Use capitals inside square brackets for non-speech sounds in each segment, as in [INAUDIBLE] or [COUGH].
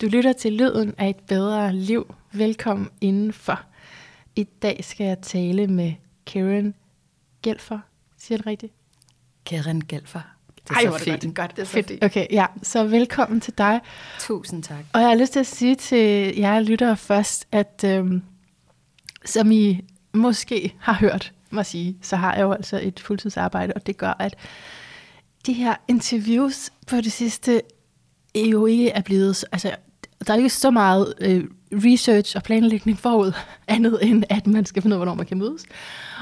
Du lytter til Lyden af et bedre liv. Velkommen indenfor. I dag skal jeg tale med Karen Gelfer. Siger det rigtigt? Karen Gelfer. Det er Ej, så fint. Det godt. Det er så Fedt. fint. Okay, ja. Så velkommen til dig. Tusind tak. Og jeg har lyst til at sige til jer lyttere først, at øhm, som I måske har hørt mig sige, så har jeg jo altså et fuldtidsarbejde, og det gør, at de her interviews på det sidste jo ikke er blevet... Altså, der er ikke så meget øh, research og planlægning forud, [LAUGHS] andet end at man skal finde ud af, hvornår man kan mødes.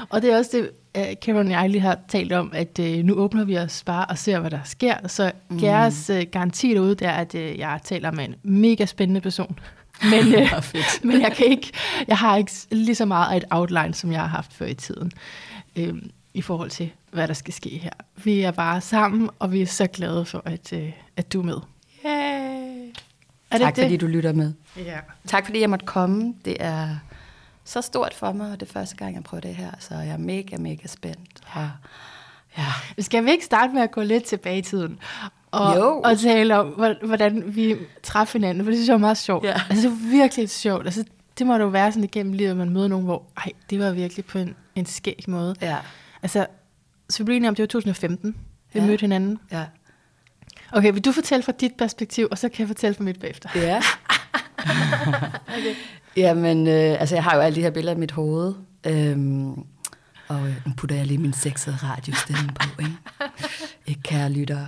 Og det er også det, uh, Karen og jeg lige har talt om, at uh, nu åbner vi os bare og ser, hvad der sker. Så mm. jeres uh, garanti derude, det er, at uh, jeg taler med en mega spændende person. [LAUGHS] Men, [LAUGHS] uh, men jeg, kan ikke, jeg har ikke lige så meget af et outline, som jeg har haft før i tiden, uh, i forhold til, hvad der skal ske her. Vi er bare sammen, og vi er så glade for, at, uh, at du er med. Yay! Er tak det fordi du lytter med. Ja. Tak fordi jeg måtte komme. Det er så stort for mig, og det er første gang, jeg prøver det her, så jeg er mega, mega spændt. Og, ja. Skal vi ikke starte med at gå lidt tilbage i tiden? Og, jo. og tale om, hvordan vi træffede hinanden, for det synes jeg er meget sjovt. Ja. Altså, det er virkelig sjovt. Altså, det må jo være sådan igennem livet, at man møder nogen, hvor ej, det var virkelig på en, en skæg måde. Ja. Altså, så blev vi om, det var 2015, vi ja. mødte hinanden. Ja. Okay, vil du fortælle fra dit perspektiv, og så kan jeg fortælle fra mit bagefter? Ja. [LAUGHS] okay. Jamen, øh, altså jeg har jo alle de her billeder i mit hoved, øhm, og øh, nu putter jeg lige min sexede radiostemme på, ikke? Ikke kære lytter.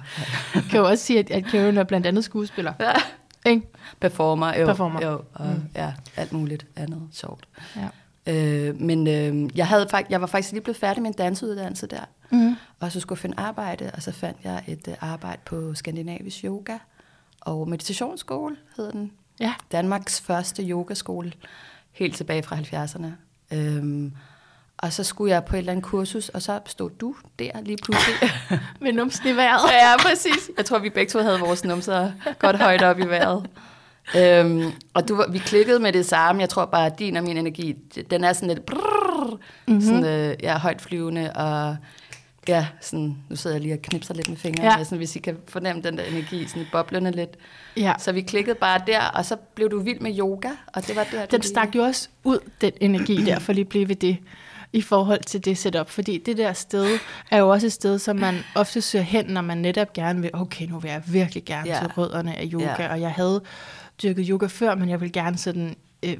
Jeg kan jo også sige, at, at Karen er blandt andet skuespiller. Ja. Ikke? Performer, jo. Performer. jo og, mm. Ja, alt muligt andet sjovt. Ja. Øh, men øh, jeg, havde, jeg var faktisk lige blevet færdig med en danseuddannelse der, mm. og så skulle jeg finde arbejde, og så fandt jeg et uh, arbejde på Skandinavisk Yoga og Meditationsskole, hedder den. Ja. Danmarks første yogaskole, helt tilbage fra 70'erne. Øhm, og så skulle jeg på et eller andet kursus, og så stod du der lige pludselig. [LAUGHS] Med numsen i vejret. ja, præcis. Jeg tror, vi begge to havde vores numser godt højt op i vejret. Øhm, og du, vi klikkede med det samme. Jeg tror bare, at din og min energi, den er sådan lidt brrr, mm-hmm. sådan, øh, ja, højt flyvende, og ja, sådan, nu sidder jeg lige og knipser lidt med fingrene, ja. sådan, hvis I kan fornemme den der energi, sådan boblende lidt. Ja. Så vi klikkede bare der, og så blev du vild med yoga, og det var der, Den stak jo også ud, den energi der, for lige blive ved det i forhold til det setup, fordi det der sted er jo også et sted, som man ofte søger hen, når man netop gerne vil, okay, nu vil jeg virkelig gerne ja. til rødderne af yoga, ja. og jeg havde dyrket yoga før, men jeg vil gerne sådan øh,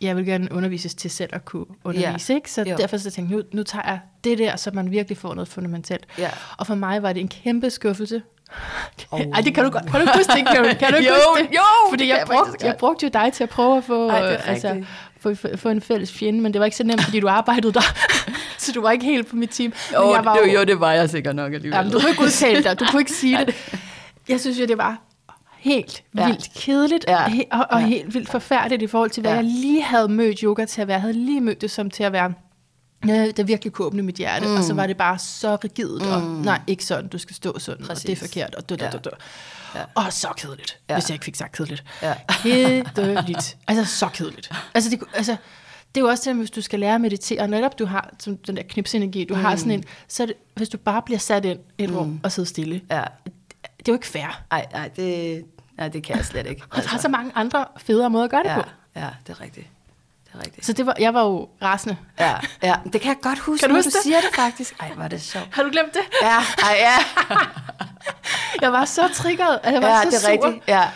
jeg vil gerne undervises til selv at kunne undervise, ja. ikke? Så jo. derfor så tænkte jeg, nu, nu tager jeg det der, så man virkelig får noget fundamentalt. Ja. Og for mig var det en kæmpe skuffelse. Oh. [LAUGHS] Ej, det kan du godt. Kan du huske det, Karen? Kan du [LAUGHS] jo, huske det? Jo, Fordi jeg, jeg, brugte, jeg brugte jo dig til at prøve at få, Ej, øh, altså, få, få en fælles fjende, men det var ikke så nemt, fordi du arbejdede der. [LAUGHS] så du var ikke helt på mit team. Jo, men jeg var det, jo, jo, det var jeg sikkert nok alligevel. Jamen, du kunne ikke udtale dig. Du kunne ikke sige det. Jeg synes jo, det var helt ja. vildt kedeligt ja. he- og, og ja. helt vildt forfærdeligt i forhold til, hvad ja. jeg lige havde mødt yoga til at være. Jeg havde lige mødt det som til at være der virkelig kunne åbne mit hjerte, mm. og så mm. var det bare så rigidt, mm. og nej, ikke sådan, du skal stå sådan, Præcis. og det er forkert, og du, du, du, du. Ja. Og så kedeligt, ja. hvis jeg ikke fik sagt kedeligt. Ja. Kedeligt. Altså, så kedeligt. Altså, det, altså, det er jo også det, hvis du skal lære at meditere, og netop du har som den der knipsenergi, du mm. har sådan en, så det, hvis du bare bliver sat ind i et mm. rum og sidder stille, ja. Det er jo ikke fair. Nej, nej, det, Nej, det kan jeg slet ikke. Altså. [LAUGHS] Og der er altså. så mange andre federe måder at gøre det ja, på. Ja, det er rigtigt. Det er rigtigt. Så det var, jeg var jo rasende. Ja, ja, det kan jeg godt huske, kan du, huske du det? siger det faktisk. Ej, var det sjovt. Har du glemt det? Ja, ej, ja. [LAUGHS] jeg var så triggeret, jeg var ja, så det er sur. rigtigt. Ja,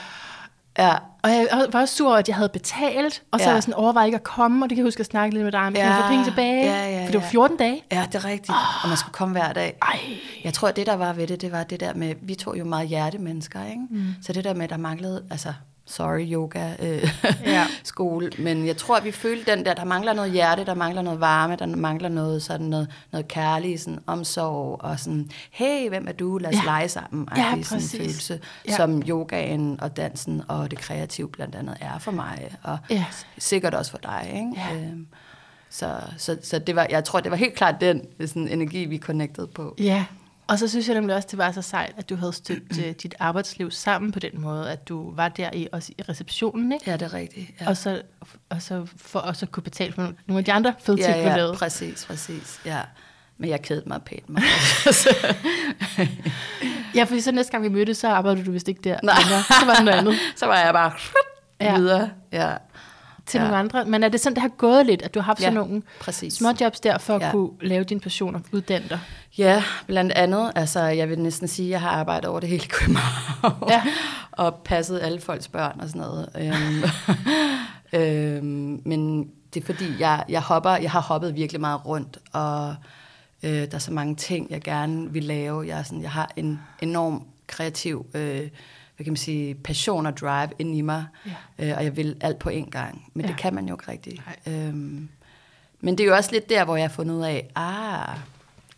ja. Og jeg var også sur at jeg havde betalt, og så ja. jeg sådan overvejet ikke at komme, og det kan jeg huske at snakke lidt med dig om. Kan ja. jeg få penge tilbage? Ja, ja, ja. For det var 14 dage. Ja, det er rigtigt. Oh. Og man skulle komme hver dag. Ej. Jeg tror, at det der var ved det, det var det der med, vi tog jo meget hjertemennesker, ikke? Mm. Så det der med, at der manglede, altså sorry yoga øh, ja. [LAUGHS] skole, men jeg tror, at vi følte den der, der mangler noget hjerte, der mangler noget varme, der mangler noget sådan noget, noget kærlig sådan omsorg, og sådan, hey, hvem er du, lad os ja. lege sammen, ja, sådan en følelse, ja. som yogaen og dansen og det kreative blandt andet er for mig, og ja. sikkert også for dig, ikke? Ja. Øhm, så, så, så det var, jeg tror, det var helt klart den sådan, energi, vi connectede på. Ja, og så synes jeg nemlig også, det var så sejt, at du havde støbt uh, dit arbejdsliv sammen på den måde, at du var der i, også i receptionen, ikke? Ja, det er rigtigt. Ja. Og, så, og så for også at kunne betale for nogle af de andre fede ting, ja, ja, du lavede. præcis, præcis, ja. Men jeg kedede mig pænt mig. [LAUGHS] ja, fordi så næste gang vi mødtes, så arbejdede du vist ikke der. Nej. Så var det noget andet. [LAUGHS] så var jeg bare ja. videre. Ja til ja. nogle andre. Men er det sådan, det har gået lidt, at du har haft ja, sådan nogle præcis. små jobs der, for at ja. kunne lave din passion og uddanne dig? Ja, blandt andet. Altså, jeg vil næsten sige, at jeg har arbejdet over det hele København. Ja. [LAUGHS] og passet alle folks børn og sådan noget. øhm, [LAUGHS] øhm, men det er fordi, jeg, jeg, hopper, jeg har hoppet virkelig meget rundt, og øh, der er så mange ting, jeg gerne vil lave. Jeg, er sådan, jeg har en enorm kreativ... Øh, hvad kan man sige, passion og drive ind i mig, ja. øh, og jeg vil alt på én gang. Men ja. det kan man jo ikke rigtigt. Øhm, men det er jo også lidt der, hvor jeg har fundet ud af, ah,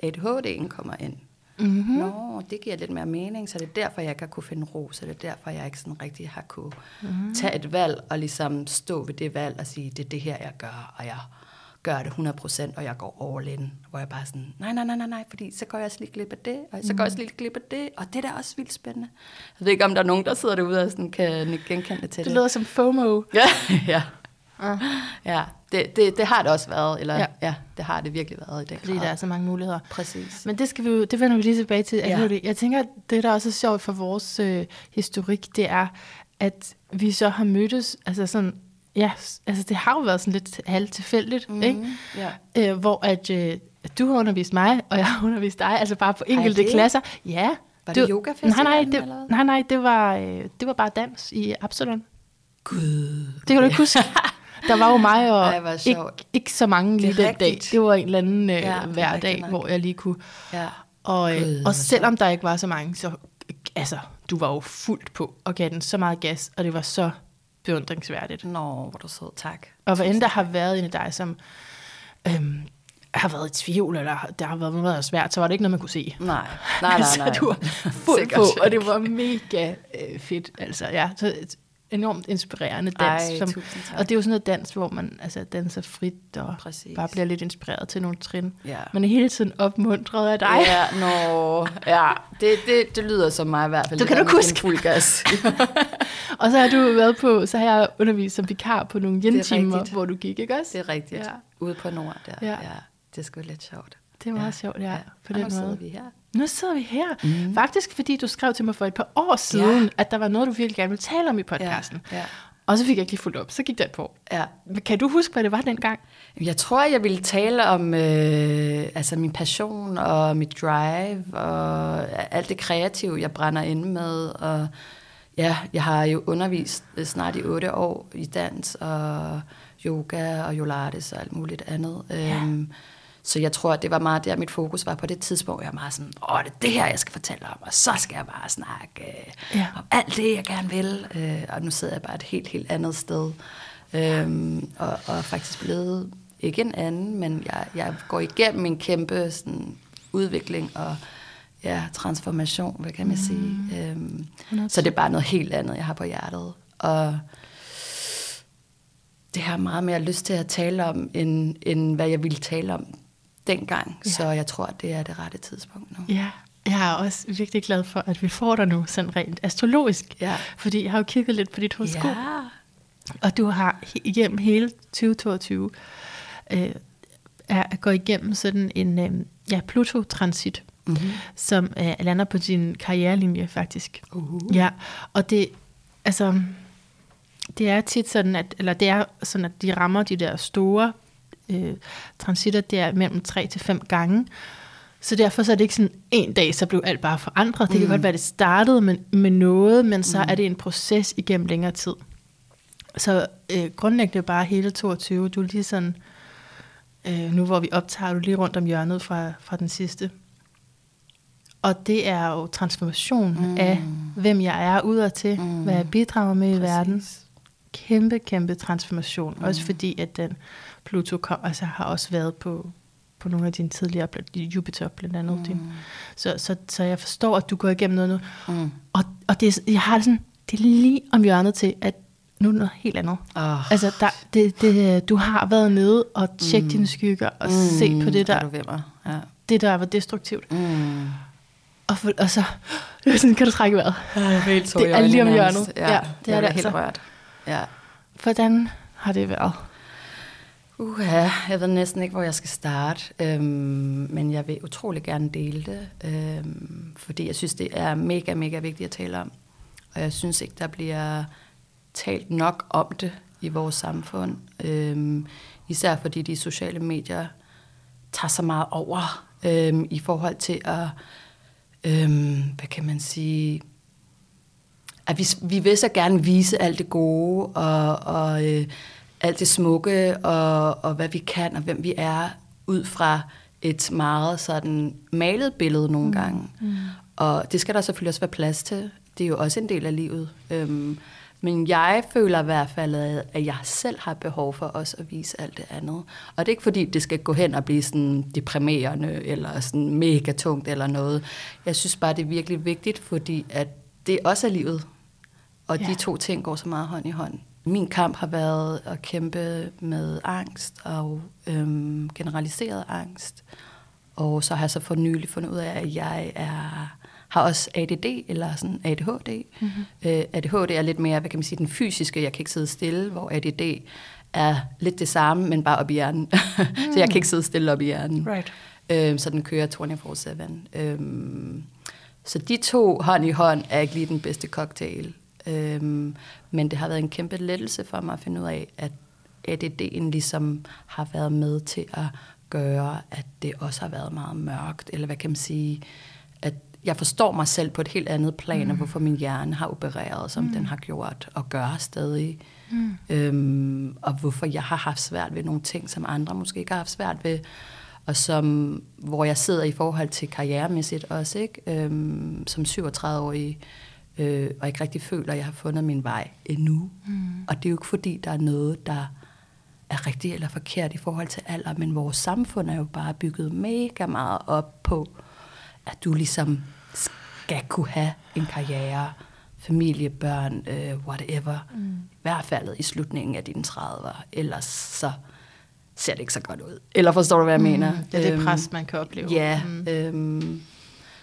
ADHD'en kommer ind. Mm-hmm. Nå, det giver lidt mere mening, så det er derfor, jeg kan kunne finde ro, så det er derfor, jeg ikke sådan rigtig har kunne mm-hmm. tage et valg og ligesom stå ved det valg og sige, det er det her, jeg gør, og jeg gør det 100%, og jeg går all in, hvor jeg bare sådan, nej, nej, nej, nej, nej, fordi så går jeg også lige glip af det, og så går jeg også lige glip af det, og det er da også vildt spændende. Jeg ved ikke, om der er nogen, der sidder derude og sådan kan genkende til det. Det lyder som FOMO. Ja, [LAUGHS] ja. Uh. Ja, det, det, det har det også været, eller ja. ja, det har det virkelig været i den Fordi grad. der er så mange muligheder. Præcis. Men det skal vi jo, det vender vi lige tilbage til. Ja. Jeg tænker, det der også er sjovt for vores øh, historik, det er, at vi så har mødtes, altså sådan ja, altså det har jo været sådan lidt halvt tilfældigt, mm, ikke? Ja. Øh, hvor at øh, du har undervist mig, og jeg har undervist dig, altså bare på enkelte klasser. Ja. Var det yoga nej, nej, det, nej, nej, det var, øh, det var bare dans i Absalon. Gud. Det kan du ikke huske. Der var jo mig og Ej, ikke, ikke så mange lige den dag. Det var en eller anden øh, ja, hverdag, hvor jeg lige kunne. Ja. Og, øh, Gud, og selvom der ikke var så mange, så altså, du var jo fuldt på og gav den så meget gas, og det var så beundringsværdigt. Nå, hvor du så tak. Og hvad end der har været en af dig, som øhm, har været i tvivl, eller der har været noget svært, så var det ikke noget, man kunne se. Nej, nej, [LAUGHS] nej. nej. så du var fuld på, og det var mega øh, fedt. Altså, ja, så enormt inspirerende dans. Ej, som, og det er jo sådan noget dans, hvor man altså, danser frit og Præcis. bare bliver lidt inspireret til nogle trin. Ja. Man er hele tiden opmuntret af dig. Ja, no, ja. Det, det, det lyder som mig i hvert fald. Du kan du huske. Fuld gas. [LAUGHS] og så har du været på, så har jeg undervist som vikar på nogle hjemtimer, hvor du gik, ikke også? Det er rigtigt. Ja. Ude på Nord der. Ja. ja. Det er sgu lidt sjovt. Det er meget ja. sjovt, ja. ja. På den nu sidder vi her. Nu sidder vi her. Mm. Faktisk fordi du skrev til mig for et par år siden, ja. at der var noget, du virkelig gerne ville tale om i podcasten. Ja. Ja. Og så fik jeg ikke lige fuldt op. Så gik det på. Ja. Kan du huske, hvad det var dengang? Jeg tror, jeg ville tale om øh, altså min passion og mit drive og alt det kreative, jeg brænder inde med. Og ja, jeg har jo undervist snart i otte år i dans og yoga og yolates og alt muligt andet. Ja. Øhm, så jeg tror, at det var meget der, mit fokus var på det tidspunkt. Jeg var meget sådan, åh, det er det her, jeg skal fortælle om, og så skal jeg bare snakke øh, ja. om alt det, jeg gerne vil. Øh, og nu sidder jeg bare et helt, helt andet sted. Øhm, og, og faktisk blevet, ikke en anden, men jeg, jeg går igennem en kæmpe sådan, udvikling og ja, transformation, hvad kan man mm. sige. Øhm, så det er bare noget helt andet, jeg har på hjertet. Og det har meget mere lyst til at tale om, end, end hvad jeg ville tale om dengang. Ja. Så jeg tror, at det er det rette tidspunkt nu. Ja, jeg er også virkelig glad for, at vi får dig nu, sådan rent astrologisk. Ja. Fordi jeg har jo kigget lidt på dit horoskop. Ja. Og du har igennem hele 2022 øh, er, går igennem sådan en øh, ja, Pluto-transit, mm-hmm. som øh, lander på din karrierelinje faktisk. Uh-huh. Ja, og det, altså, det er tit sådan, at, eller det er sådan, at de rammer de der store øh, transitter, det er mellem 3 til fem gange. Så derfor så er det ikke sådan en dag, så blev alt bare forandret. Det kan mm. godt være, det startede med, med noget, men så mm. er det en proces igennem længere tid. Så øh, grundlæggende bare hele 22, du er lige sådan, øh, nu hvor vi optager, du lige rundt om hjørnet fra, fra den sidste. Og det er jo transformation mm. af, hvem jeg er udad til, mm. hvad jeg bidrager med Præcis. i verden. Kæmpe, kæmpe transformation. Mm. Også fordi, at den Pluto kom, altså har også været på, på nogle af dine tidligere, Jupiter blandt andet. Mm. Din. Så, så, så jeg forstår, at du går igennem noget nu. Mm. Og, og det, jeg har sådan, det er lige om hjørnet til, at nu er noget helt andet. Oh. Altså, der, det, det, du har været nede og tjekket mm. dine skygger og mm. set på det der, ja. det der var destruktivt. Mm. Og, for, og så sådan, kan du trække vejret. Ja, det er, lige om hjørnet. Ja, ja det er det, det helt altså. rørt. Ja. Hvordan har det været? Uha, jeg ved næsten ikke, hvor jeg skal starte, øhm, men jeg vil utrolig gerne dele det, øhm, fordi jeg synes, det er mega, mega vigtigt at tale om. Og jeg synes ikke, der bliver talt nok om det i vores samfund. Øhm, især fordi de sociale medier tager så meget over øhm, i forhold til at, øhm, hvad kan man sige, at vi, vi vil så gerne vise alt det gode og, og øh, alt det smukke og, og hvad vi kan og hvem vi er ud fra et meget sådan malet billede nogle mm. gange. Mm. Og det skal der selvfølgelig også være plads til. Det er jo også en del af livet. Øhm, men jeg føler i hvert fald, at jeg selv har behov for også at vise alt det andet. Og det er ikke fordi, det skal gå hen og blive sådan deprimerende, eller sådan mega tungt eller noget. Jeg synes bare, det er virkelig vigtigt, fordi at det også er livet. Og ja. de to ting går så meget hånd i hånd. Min kamp har været at kæmpe med angst og øhm, generaliseret angst. Og så har jeg så for nylig fundet ud af, at jeg er har også ADD eller sådan ADHD. Mm-hmm. Øh, ADHD er lidt mere, hvad kan man sige, den fysiske, jeg kan ikke sidde stille, hvor ADD er lidt det samme, men bare op i hjernen. Mm. [LAUGHS] så jeg kan ikke sidde stille op i hjernen. Right. Øh, så den kører 24-7. Øh, så de to hånd i hånd er ikke lige den bedste cocktail. Øh, men det har været en kæmpe lettelse for mig at finde ud af, at ADD'en ligesom har været med til at gøre, at det også har været meget mørkt, eller hvad kan man sige, at jeg forstår mig selv på et helt andet plan, mm. og hvorfor min hjerne har opereret, som mm. den har gjort, og gør stadig. Mm. Øhm, og hvorfor jeg har haft svært ved nogle ting, som andre måske ikke har haft svært ved, og som, hvor jeg sidder i forhold til karrieremæssigt også, ikke? Øhm, som 37-årig, øh, og ikke rigtig føler, at jeg har fundet min vej endnu. Mm. Og det er jo ikke fordi, der er noget, der er rigtigt eller forkert i forhold til alder, men vores samfund er jo bare bygget mega meget op på, at du ligesom skal kunne have en karriere, familie, børn, øh, whatever. Mm. I hvert fald i slutningen af dine 30'er. Ellers så ser det ikke så godt ud. Eller forstår du, hvad jeg mm. mener? Det er det øhm, pres, man kan opleve. Ja. Mm. Øhm,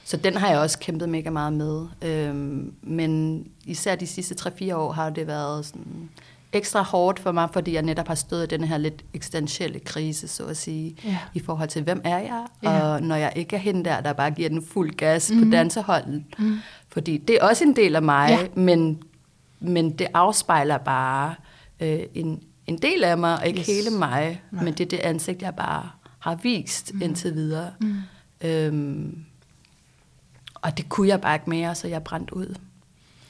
så den har jeg også kæmpet mega meget med. Øhm, men især de sidste 3-4 år har det været sådan ekstra hårdt for mig, fordi jeg netop har stået i den her lidt eksistentielle krise, så at sige, ja. i forhold til, hvem er jeg? Ja. Og når jeg ikke er hende der, der bare giver den fuld gas mm. på mhm. danseholden. Mm. Fordi det er også en del af mig, ja. men, men det afspejler bare øh, en, en del af mig, og ikke yes. hele mig, Nej. men det er det ansigt, jeg bare har vist mm. indtil videre. Mm. Øhm, og det kunne jeg bare ikke mere, så jeg brændte ud.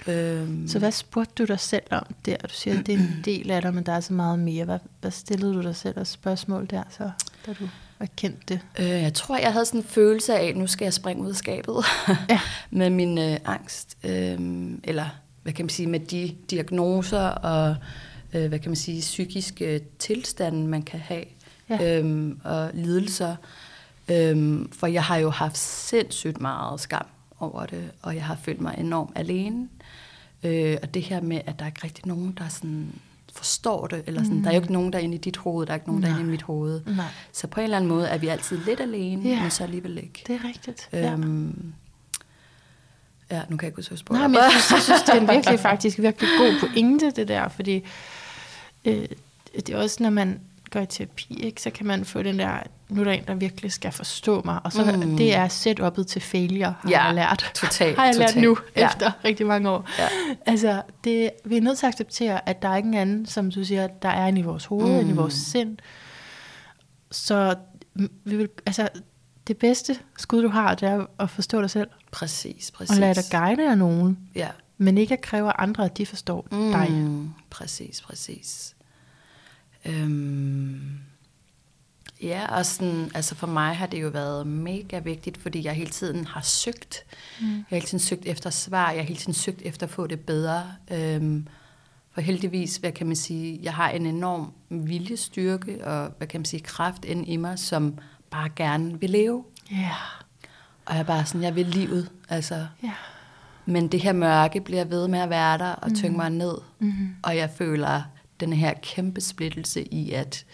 Øhm. Så hvad spurgte du dig selv om der? Du siger, at det er en [CLEARS THROAT] del af dig, men der er så meget mere. Hvad, hvad stillede du dig selv af spørgsmål der, så, da du erkendte det? Øh, jeg tror, jeg havde sådan en følelse af, at nu skal jeg springe ud af skabet ja. [LAUGHS] med min øh, angst. Øh, eller hvad kan man sige, med de diagnoser og øh, hvad kan man sige, psykiske tilstande, man kan have. Ja. Øh, og lidelser. Øh, for jeg har jo haft sindssygt meget skam over det, og jeg har følt mig enormt alene. Øh, og det her med, at der er ikke rigtig nogen, der sådan forstår det, eller sådan, mm. der er jo ikke nogen, der er inde i dit hoved, der er ikke nogen, Nej. der er inde i mit hoved. Nej. Så på en eller anden måde er vi altid lidt alene, ja. men så alligevel ikke. Det er rigtigt. Øhm, ja. nu kan jeg ikke huske Nej, men jeg synes, jeg synes, det er en [LAUGHS] virkelig, faktisk virkelig god pointe, det der, fordi øh, det er også, når man går i terapi, ikke, så kan man få den der, nu er der en, der virkelig skal forstå mig, og så mm. det er setup'et til failure, har ja, jeg lært. Totalt, har jeg lært nu, ja. efter rigtig mange år. Ja. Altså, det, vi er nødt til at acceptere, at der er ingen anden, som du siger, der er inde i vores hoved, mm. inde i vores sind. Så vi vil, altså, det bedste skud, du har, det er at forstå dig selv. Præcis, præcis. Og lade dig guide af nogen. Ja. Men ikke at kræve andre, at de forstår mm. dig. Præcis, præcis. Øhm, ja, og sådan, altså for mig har det jo været mega vigtigt, fordi jeg hele tiden har søgt. Mm. Jeg har hele tiden søgt efter svar, jeg har hele tiden søgt efter at få det bedre. Øhm, for heldigvis, hvad kan man sige, jeg har en enorm viljestyrke og, hvad kan man sige, kraft ind i mig, som bare gerne vil leve. Ja. Yeah. Og jeg er bare sådan, jeg vil livet, altså. Yeah. Men det her mørke bliver ved med at være der og tynge mm. mig ned. Mm. Og jeg føler, den her kæmpe splittelse i at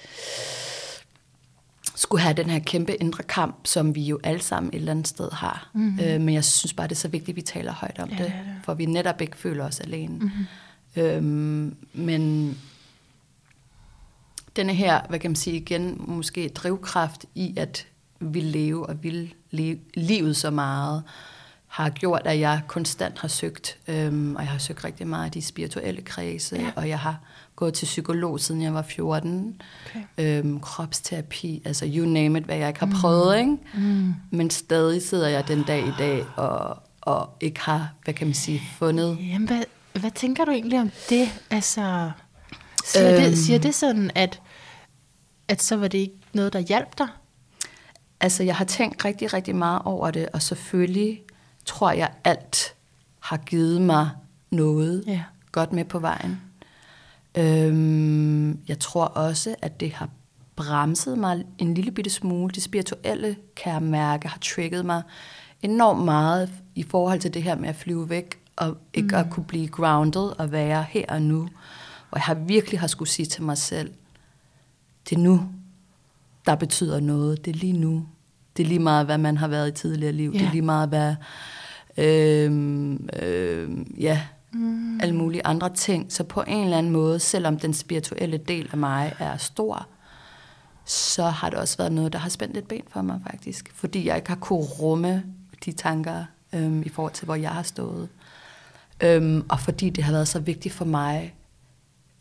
skulle have den her kæmpe indre kamp, som vi jo alle sammen et eller andet sted har. Mm-hmm. Øh, men jeg synes bare, det er så vigtigt, at vi taler højt om ja, det, det, det, for vi netop ikke føler os alene. Mm-hmm. Øhm, men denne her, hvad kan man sige igen, måske drivkraft i at vil leve og vil leve livet så meget, har gjort, at jeg konstant har søgt, øhm, og jeg har søgt rigtig meget i de spirituelle kredse, ja. og jeg har gået til psykolog, siden jeg var 14. Okay. Øhm, kropsterapi, altså you name it, hvad jeg ikke har mm. prøvet, ikke? Mm. Men stadig sidder jeg den dag i dag og, og ikke har, hvad kan man sige, fundet... Jamen, hvad, hvad tænker du egentlig om det? Altså, siger, øhm, det, siger det sådan, at, at så var det ikke noget, der hjalp dig? Altså, jeg har tænkt rigtig, rigtig meget over det, og selvfølgelig tror jeg, alt har givet mig noget ja. godt med på vejen. Øhm, jeg tror også, at det har bremset mig en lille bitte smule. Det spirituelle, kan jeg mærke, har trigget mig enormt meget i forhold til det her med at flyve væk, og ikke mm. at kunne blive grounded og være her og nu. Og jeg har virkelig har skulle sige til mig selv, det er nu, der betyder noget. Det er lige nu. Det er lige meget, hvad man har været i tidligere liv. Yeah. Det er lige meget, hvad... Øh, øh, ja, mm. alle mulige andre ting. Så på en eller anden måde, selvom den spirituelle del af mig er stor, så har det også været noget, der har spændt et ben for mig faktisk. Fordi jeg ikke har kunne rumme de tanker øhm, i forhold til, hvor jeg har stået. Øhm, og fordi det har været så vigtigt for mig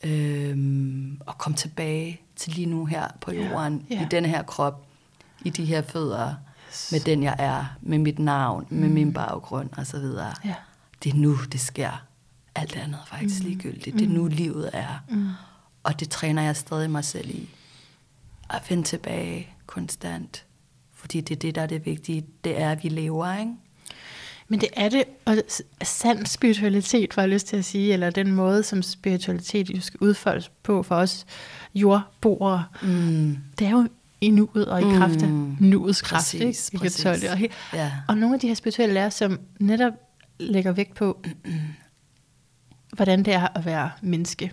øhm, at komme tilbage til lige nu her på jorden, yeah, yeah. i den her krop, i de her fødder, yes. med den jeg er, med mit navn, mm. med min baggrund osv. Yeah. Det er nu, det sker. Alt andet er faktisk mm. ligegyldigt. Det er nu, mm. livet er. Mm. Og det træner jeg stadig mig selv i. At finde tilbage konstant. Fordi det er det, der er det vigtige. Det er, at vi lever, ikke? Men det er det, og sand spiritualitet, var jeg lyst til at sige, eller den måde, som spiritualitet jo skal udfoldes på for os jordboere, mm. det er jo i nuet og i kraft af mm. nuets kraft. Præcis, ikke? Præcis. Og, ja. og nogle af de her spirituelle lærer, som netop lægger vægt på, hvordan det er at være menneske.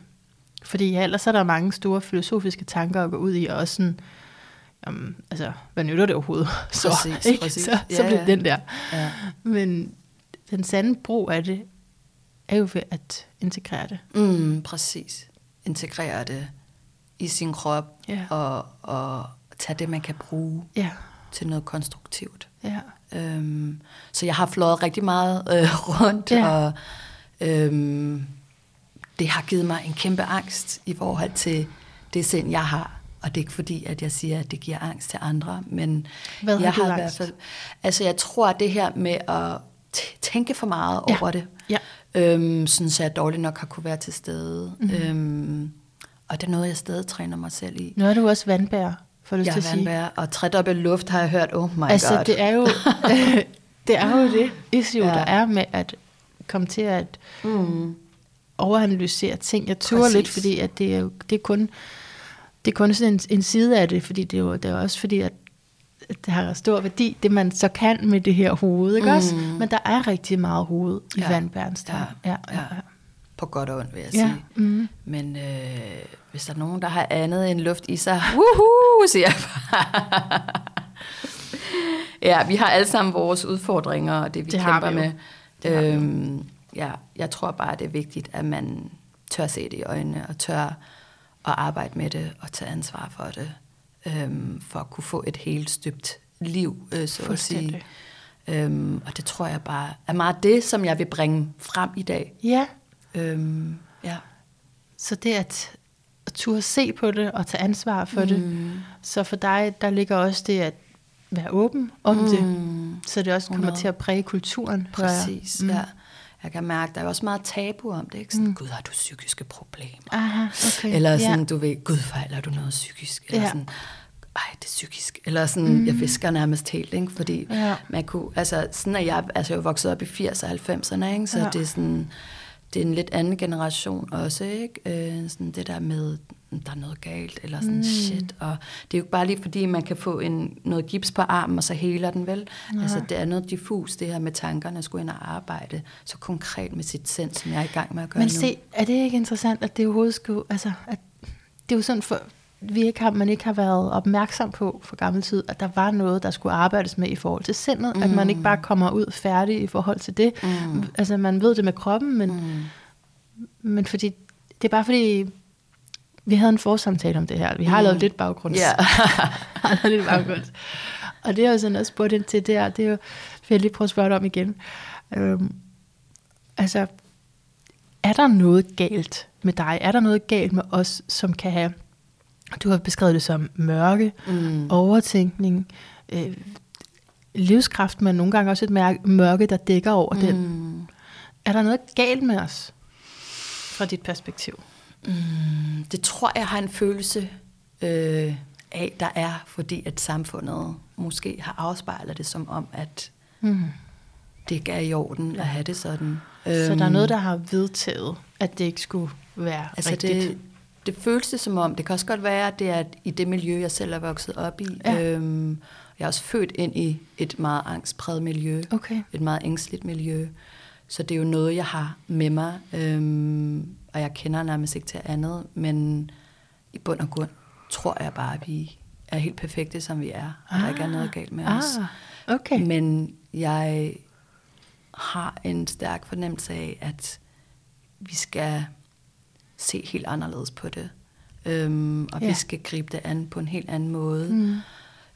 Fordi ja, ellers er der mange store filosofiske tanker at gå ud i, og også sådan, um, altså, hvad nytter det overhovedet? [LAUGHS] Så, præcis, ikke? præcis. så, ja, så bliver det ja. den der. Ja. Men den sande brug af det, er jo ved at integrere det. Mm, præcis. Integrere det i sin krop, ja. og, og tage det, man kan bruge ja. til noget konstruktivt. Ja. Øhm, så jeg har flået rigtig meget øh, [LAUGHS] rundt, ja. og øhm, det har givet mig en kæmpe angst i forhold til det sind, jeg har. Og det er ikke fordi, at jeg siger, at det giver angst til andre, men Hvad jeg har, har i hvert fald... Altså, jeg tror, at det her med at tænke for meget ja. over det, ja. øhm, så jeg dårligt nok har kunne være til stede. Mm-hmm. Øhm, og det er noget, jeg stadig træner mig selv i. Nu er du også vandbærer, for lyst jeg til at sige. Jeg er og tredobbelt luft har jeg hørt, oh my altså, god. det er jo [LAUGHS] [LAUGHS] det, er jo det issue, ja. der er med at komme til at mm. overanalysere ting. Jeg tror lidt, fordi at det er, jo, det er kun det er kun sådan en, en side af det, fordi det er jo det er også fordi, at det har stor værdi, det man så kan med det her hoved, ikke mm. også? Men der er rigtig meget hoved i ja. vandbærenstam. Ja. Ja, ja, ja. På godt og ondt, vil jeg ja. sige. Mm. Men øh, hvis der er nogen, der har andet end luft i sig, woohoo, siger jeg bare. [LAUGHS] ja, vi har alle sammen vores udfordringer, og det vi det kæmper med. Det øhm, ja, jeg tror bare, det er vigtigt, at man tør se det i øjnene, og tør at arbejde med det, og tage ansvar for det, øhm, for at kunne få et helt støbt liv, øh, så at sige. Øhm, og det tror jeg bare er meget det, som jeg vil bringe frem i dag. Ja. Øhm, ja. Så det at, at turde se på det og tage ansvar for mm. det. Så for dig, der ligger også det at være åben om mm. det, så det også kommer 100. til at præge kulturen. Præcis, mm. ja. Jeg kan mærke, der er også meget tabu om det. Ikke? Sådan, mm. Gud, har du psykiske problemer? Aha, okay. Eller sådan, ja. du ved, Gud, fejler du noget psykisk? Eller ja. sådan, ej, det er psykisk. Eller sådan, mm. jeg visker nærmest helt, ikke? Fordi ja. man kunne, altså sådan er jeg, altså jeg er vokset op i 80'erne og 90'erne, ikke? Så ja. det er sådan, det er en lidt anden generation også, ikke? Øh, sådan det der med, der er noget galt, eller sådan mm. shit. Og det er jo ikke bare lige fordi, man kan få en, noget gips på armen, og så heler den vel. Nej. Altså det er noget diffus, det her med tankerne, at skulle ind og arbejde så konkret med sit sind, som jeg er i gang med at gøre Men nu. se, er det ikke interessant, at det overhovedet skulle, altså, at det er jo sådan for, vi ikke har, man ikke har været opmærksom på for gammel tid, at der var noget, der skulle arbejdes med i forhold til sindet, mm. at man ikke bare kommer ud færdig i forhold til det. Mm. Altså man ved det med kroppen, men, mm. men fordi, det er bare fordi, vi havde en forsamtale om det her. Vi har mm. lavet lidt baggrunds. Ja. [LAUGHS] har lavet lidt baggrunds. Og det er jo sådan også spurgt ind til der. Det er jo, vil jeg lige prøve at spørge dig om igen. Øhm, altså, er der noget galt med dig? Er der noget galt med os, som kan have, du har beskrevet det som mørke, mm. overtænkning, øh, livskraft, men nogle gange også et mørke, der dækker over mm. den. Er der noget galt med os, fra dit perspektiv? Mm, det tror jeg har en følelse øh, af, der er, fordi at samfundet måske har afspejlet det som om, at mm. det ikke er i orden at have det sådan. Så der er noget, der har vedtaget, at det ikke skulle være altså rigtigt? Det, det føles det som om, det kan også godt være, at det er i det miljø, jeg selv er vokset op i. Ja. Øhm, jeg er også født ind i et meget angstpræget miljø. Okay. Et meget ængstligt miljø. Så det er jo noget, jeg har med mig. Øhm, og jeg kender nærmest ikke til andet. Men i bund og grund tror jeg bare, at vi er helt perfekte, som vi er. Og ah, der ikke er noget ah. galt med ah, os. Okay. Men jeg har en stærk fornemmelse af, at vi skal se helt anderledes på det. Øhm, og ja. vi skal gribe det an på en helt anden måde. Mm.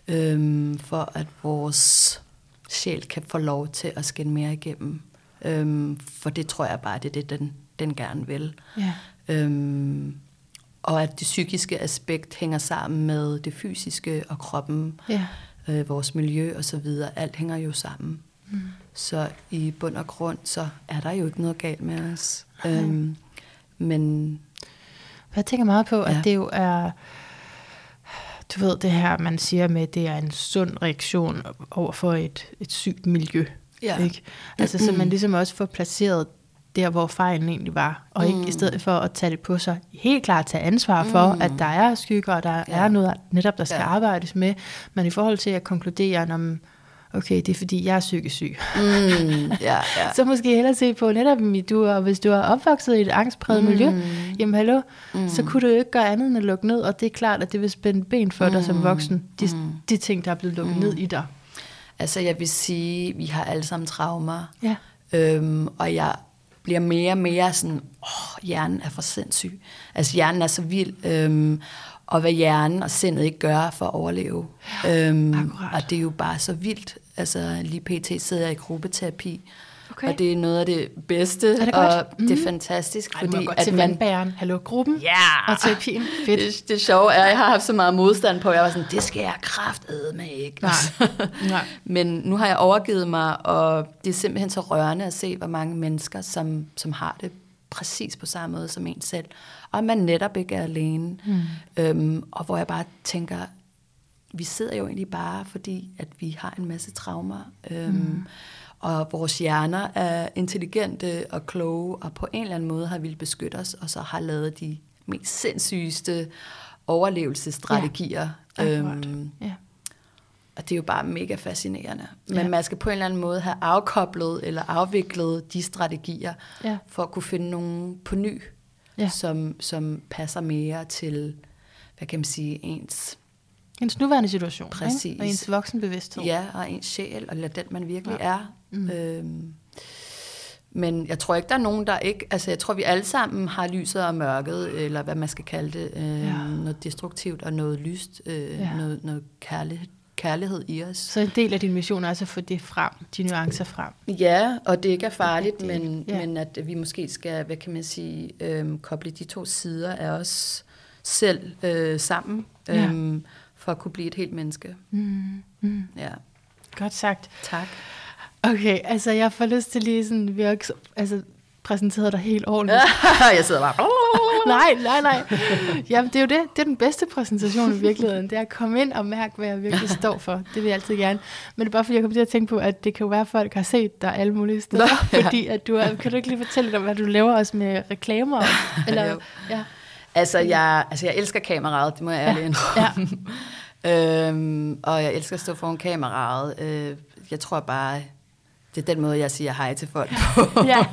Øhm, for at vores sjæl kan få lov til at skinne mere igennem. Øhm, for det tror jeg bare, det er det, den, den gerne vil. Ja. Øhm, og at det psykiske aspekt hænger sammen med det fysiske og kroppen, ja. øh, vores miljø og så videre. Alt hænger jo sammen. Mm. Så i bund og grund, så er der jo ikke noget galt med os. Øhm, men... Jeg tænker meget på, at ja. det jo er... Du ved, det her, man siger med, det er en sund reaktion over for et, et sygt miljø. Ja. Ikke? Altså, så man ligesom også får placeret der, hvor fejlen egentlig var, og ikke mm. i stedet for at tage det på sig, helt klart tage ansvar for, mm. at der er skygger, og der ja. er noget netop, der skal ja. arbejdes med, men i forhold til at konkludere, om okay, det er fordi, jeg er psykisk syg. Mm, ja, ja. [LAUGHS] så måske hellere se på netop, du er, hvis du er opvokset i et angstpræget mm. miljø, jamen hallo, mm. så kunne du jo ikke gøre andet end at lukke ned, og det er klart, at det vil spænde ben for mm. dig som mm. voksen, de, mm. de ting, der er blevet lukket mm. ned i dig. Altså jeg vil sige, vi har alle sammen traumer, ja. øhm, og jeg bliver mere og mere sådan, åh, hjernen er for sindssyg. Altså hjernen er så vild, øhm, og hvad hjernen og sindet ikke gør for at overleve. Ja, øhm, og det er jo bare så vildt. Altså lige pt. sidder jeg i gruppeterapi, Okay. Og det er noget af det bedste, er det og mm. det er mhm. fantastisk. Ej, fordi, at til man... vandbæren. Hallo, gruppen ja. og terapien. Fedt. Det, det sjove er, at jeg har haft så meget modstand på, at jeg var sådan, det skal jeg med ikke. Nej. [LAUGHS] Nej. Men nu har jeg overgivet mig, og det er simpelthen så rørende at se, hvor mange mennesker, som, som har det præcis på samme måde som en selv. Og man netop ikke er alene. Mm. Øhm, og hvor jeg bare tænker, vi sidder jo egentlig bare, fordi at vi har en masse traumer. Øhm, mm og vores hjerner er intelligente og kloge, og på en eller anden måde har ville beskytte os, og så har lavet de mest sindssygeste overlevelsesstrategier. Ja, øhm, ja. Og det er jo bare mega fascinerende. Men ja. man skal på en eller anden måde have afkoblet eller afviklet de strategier, ja. for at kunne finde nogen på ny, ja. som, som passer mere til, hvad kan man sige, ens Ens nuværende situation, Præcis. Ikke? og ens voksenbevidsthed. Ja, og ens sjæl, eller den man virkelig ja. er. Mm. Øhm, men jeg tror ikke, der er nogen, der ikke... Altså, jeg tror, vi alle sammen har lyset og mørket, eller hvad man skal kalde det. Øh, ja. Noget destruktivt og noget lyst. Øh, ja. Noget, noget kærlighed, kærlighed i os. Så en del af din mission er altså at få det frem, de nuancer frem. Ja, og det ikke er farligt, men, ja. men at vi måske skal, hvad kan man sige, øh, koble de to sider af os selv øh, sammen. Ja. Øh, for at kunne blive et helt menneske. Mm. Mm. Ja. Godt sagt. Tak. Okay, altså jeg får lyst til lige sådan, vi har ikke altså, præsenteret dig helt ordentligt. [LAUGHS] jeg sidder bare... [LAUGHS] nej, nej, nej. Jamen, det er jo det. Det er den bedste præsentation i virkeligheden. Det er at komme ind og mærke, hvad jeg virkelig står for. Det vil jeg altid gerne. Men det er bare fordi, jeg kommer til at tænke på, at det kan jo være, at folk har set dig alle mulige steder. Nå, [LAUGHS] ja. Fordi at du er, kan du ikke lige fortælle dig, hvad du laver også med reklamer? Eller, ja. Altså jeg, altså, jeg elsker kameraet, det må jeg ærligt ja. ja. [LAUGHS] øhm, og jeg elsker at stå foran kameraet. Øh, jeg tror bare, det er den måde, jeg siger hej til folk på. [LAUGHS] ja.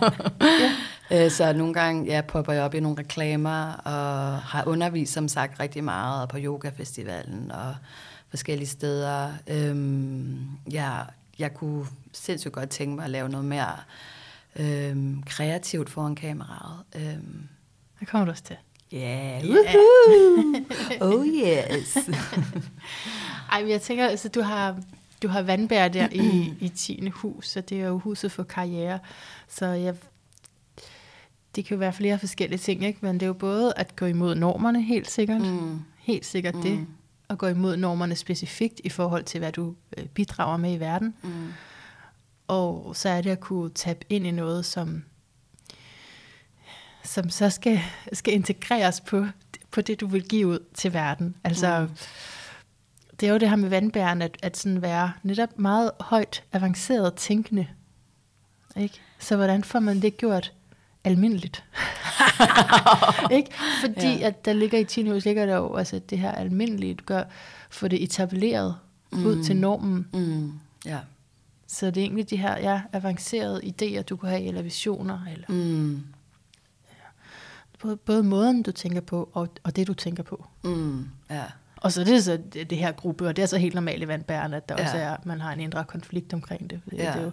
ja. [LAUGHS] øh, så nogle gange ja, popper jeg op i nogle reklamer, og har undervist, som sagt, rigtig meget på yogafestivalen og forskellige steder. Øhm, ja, jeg kunne sindssygt godt tænke mig at lave noget mere øhm, kreativt foran kameraet. Øhm, det kommer du også til. Yeah. yeah. oh yes. [LAUGHS] Ej, jeg tænker, altså du har, du har vandbær der i, i 10. hus, så det er jo huset for karriere. Så jeg, det kan jo være flere forskellige ting, ikke? men det er jo både at gå imod normerne, helt sikkert. Mm. Helt sikkert mm. det. At gå imod normerne specifikt i forhold til, hvad du øh, bidrager med i verden. Mm. Og så er det at kunne tabe ind i noget, som, som så skal, skal integreres på, på det, du vil give ud til verden. Altså, mm. det er jo det her med vandbæren, at, at sådan være netop meget højt avanceret tænkende. Ikke? Så hvordan får man det gjort almindeligt? [LAUGHS] ikke? Fordi ja. at der ligger i Tinehus, ligger der jo altså det her almindeligt, gør, få det etableret mm. ud til normen. Mm. Ja. Så det er egentlig de her ja, avancerede idéer, du kan have, eller visioner. Eller, mm. Både, både måden, du tænker på, og, og det, du tænker på. Mm. Ja. Og så er det så det, det her gruppe, og det er så helt normalt i vandbærerne, at der ja. også er, man har en indre konflikt omkring det. Ja. det er jo,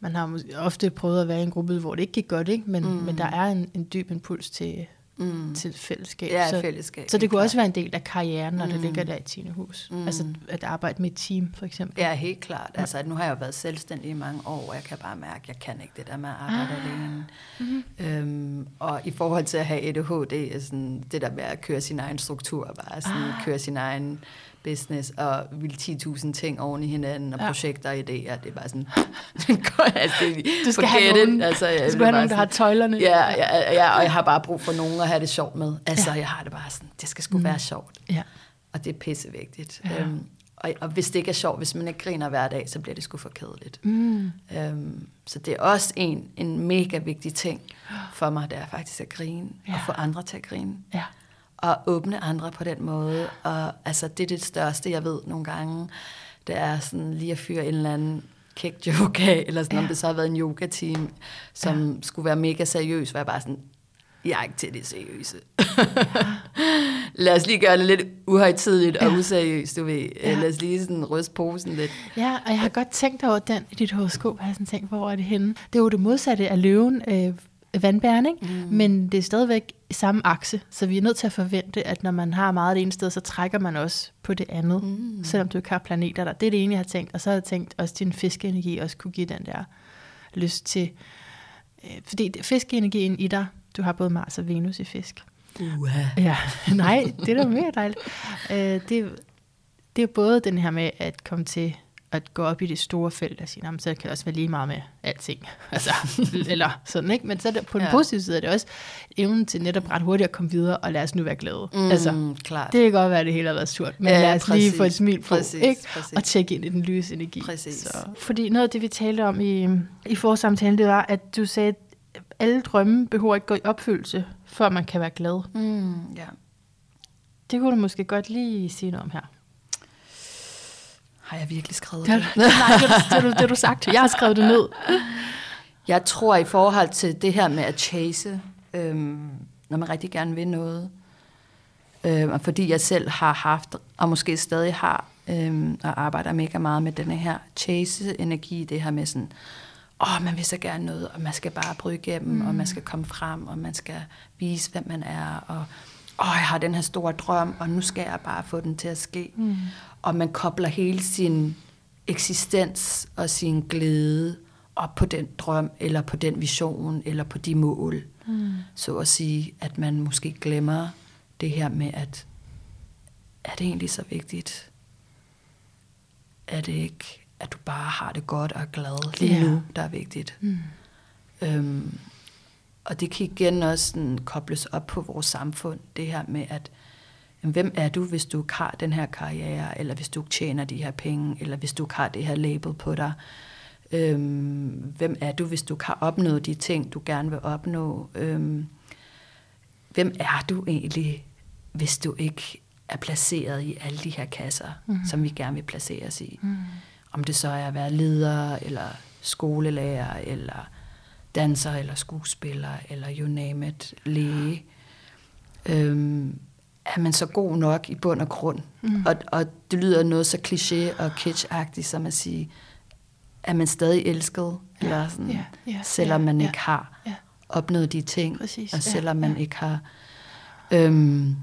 man har ofte prøvet at være i en gruppe, hvor det ikke gik godt, ikke? Men, mm. men der er en, en dyb impuls til, mm. til fællesskab. Ja, så, fællesskab. Så det kunne også være en del af karrieren, når mm. det ligger der i Tine Hus. Mm. Altså at arbejde med et team, for eksempel. Ja, helt klart. Altså, at nu har jeg jo været selvstændig i mange år, og jeg kan bare mærke, at jeg kan ikke det der med at arbejde ah. alene. Mm-hmm. Øhm, og i forhold til at have ADHD, sådan, det der med at køre sin egen struktur, bare sådan, ah. køre sin egen business og vil 10.000 ting oven i hinanden, og ja. projekter og idéer. Det er bare sådan, [LAUGHS] altså, det, du skal have nogen, altså, jeg, du skal have nogen der har tøjlerne. Ja, ja, ja, og jeg har bare brug for nogen at have det sjovt med. Altså, ja. jeg har det bare sådan, det skal sgu mm. være sjovt. Ja. Og det er pissevigtigt. Ja. Øhm, og, og hvis det ikke er sjovt, hvis man ikke griner hver dag, så bliver det sgu for kedeligt. Mm. Øhm, så det er også en, en mega vigtig ting for mig, det er faktisk at grine, ja. og få andre til at grine. Ja at åbne andre på den måde. Og altså, det er det største, jeg ved nogle gange. Det er sådan lige at fyre en eller anden kæk joke af, [LAUGHS] eller sådan, ja. om det så har været en yoga-team, som ja. skulle være mega seriøs, hvor jeg bare sådan, jeg er ikke til det seriøse. Ja. [LAUGHS] Lad os lige gøre det lidt uhøjtidligt og useriøst, du ved. Ja. Lad os lige sådan ryste posen lidt. Ja, og jeg har godt tænkt over den i dit horoskop, har jeg sådan tænkt, hvor er det henne? Det er jo det modsatte af løven, øh, vandbæren, ikke? Mm. men det er stadigvæk i samme akse, så vi er nødt til at forvente, at når man har meget det ene sted, så trækker man også på det andet, mm. selvom du ikke har planeter der. Det er det ene, jeg har tænkt, og så har jeg tænkt også, din fiskeenergi også kunne give den der lyst til, øh, fordi fiskeenergien i dig, du har både Mars og Venus i fisk. Uh. Ja, [LAUGHS] nej, det er da mere dejligt. Øh, det, det er både den her med at komme til at gå op i det store felt og sige, så kan det også være lige meget med alting. [LAUGHS] Altså, eller sådan, ikke? Men så på den ja. positive side er det også evnen til netop ret hurtigt at komme videre, og lad os nu være glade. Mm, altså, klart. Det kan godt være, at det hele har været surt, men ja, lad os præcis, lige få et smil på, præcis, ikke? Præcis. og tjekke ind i den lyse energi. Præcis. Så, fordi noget af det, vi talte om i, i forsamtalen, det var, at du sagde, at alle drømme behøver ikke gå i opfyldelse, før man kan være glad. Mm, ja. Det kunne du måske godt lige sige noget om her. Har jeg virkelig skrevet det? det? [LAUGHS] Nej, det har du, det, du sagt. Jeg har skrevet det ned. Jeg tror i forhold til det her med at chase, øhm, når man rigtig gerne vil noget, øhm, fordi jeg selv har haft, og måske stadig har, øhm, og arbejder mega meget med denne her chase-energi, det her med sådan, åh, man vil så gerne noget, og man skal bare bryde igennem, mm. og man skal komme frem, og man skal vise, hvem man er, og åh, jeg har den her store drøm, og nu skal jeg bare få den til at ske. Mm. Og man kobler hele sin eksistens og sin glæde op på den drøm, eller på den vision, eller på de mål. Mm. Så at sige, at man måske glemmer det her med, at er det egentlig så vigtigt? Er det ikke, at du bare har det godt og er glad lige yeah. nu, der er vigtigt? Mm. Øhm, og det kan igen også sådan kobles op på vores samfund, det her med, at hvem er du, hvis du ikke har den her karriere, eller hvis du ikke tjener de her penge, eller hvis du ikke har det her label på dig. Øhm, hvem er du, hvis du ikke har opnået de ting, du gerne vil opnå? Øhm, hvem er du egentlig, hvis du ikke er placeret i alle de her kasser, mm. som vi gerne vil placeres i? Mm. Om det så er at være leder, eller skolelærer, eller danser, eller skuespiller, eller you name it, læge. Øhm, er man så god nok i bund og grund? Mm. Og, og det lyder noget så kliché og kitsch som at sige, er man stadig elsket? Ja, eller sådan, ja, ja, selvom man ja, ikke har ja. opnået de ting, Præcis, og selvom ja, man ja. ikke har Øhm,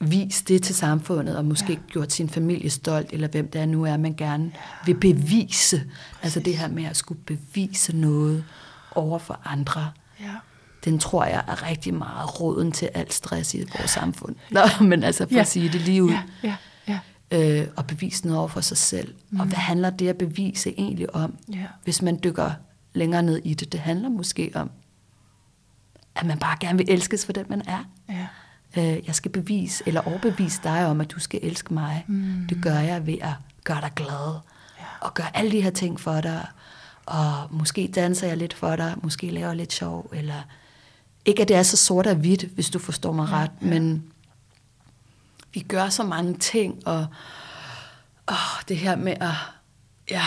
vis det til samfundet, og måske ja. gjort sin familie stolt, eller hvem det er nu er, man gerne ja. vil bevise. Præcis. Altså det her med at skulle bevise noget over for andre. Ja. Den tror jeg er rigtig meget råden til alt stress i vores samfund. Nå, men altså for ja. at sige det lige ud. Ja. Ja. Ja. Øh, og bevise noget over for sig selv. Mm. Og hvad handler det at bevise egentlig om? Ja. Hvis man dykker længere ned i det. Det handler måske om, at man bare gerne vil elskes for den, man er. Ja. Øh, jeg skal bevise, eller overbevise dig om, at du skal elske mig. Mm. Det gør jeg ved at gøre dig glad. Ja. Og gøre alle de her ting for dig. Og måske danser jeg lidt for dig. Måske laver jeg lidt sjov. Eller ikke at det er så sort og hvidt, hvis du forstår mig ret. Ja. Men vi gør så mange ting. Og åh, det her med at ja,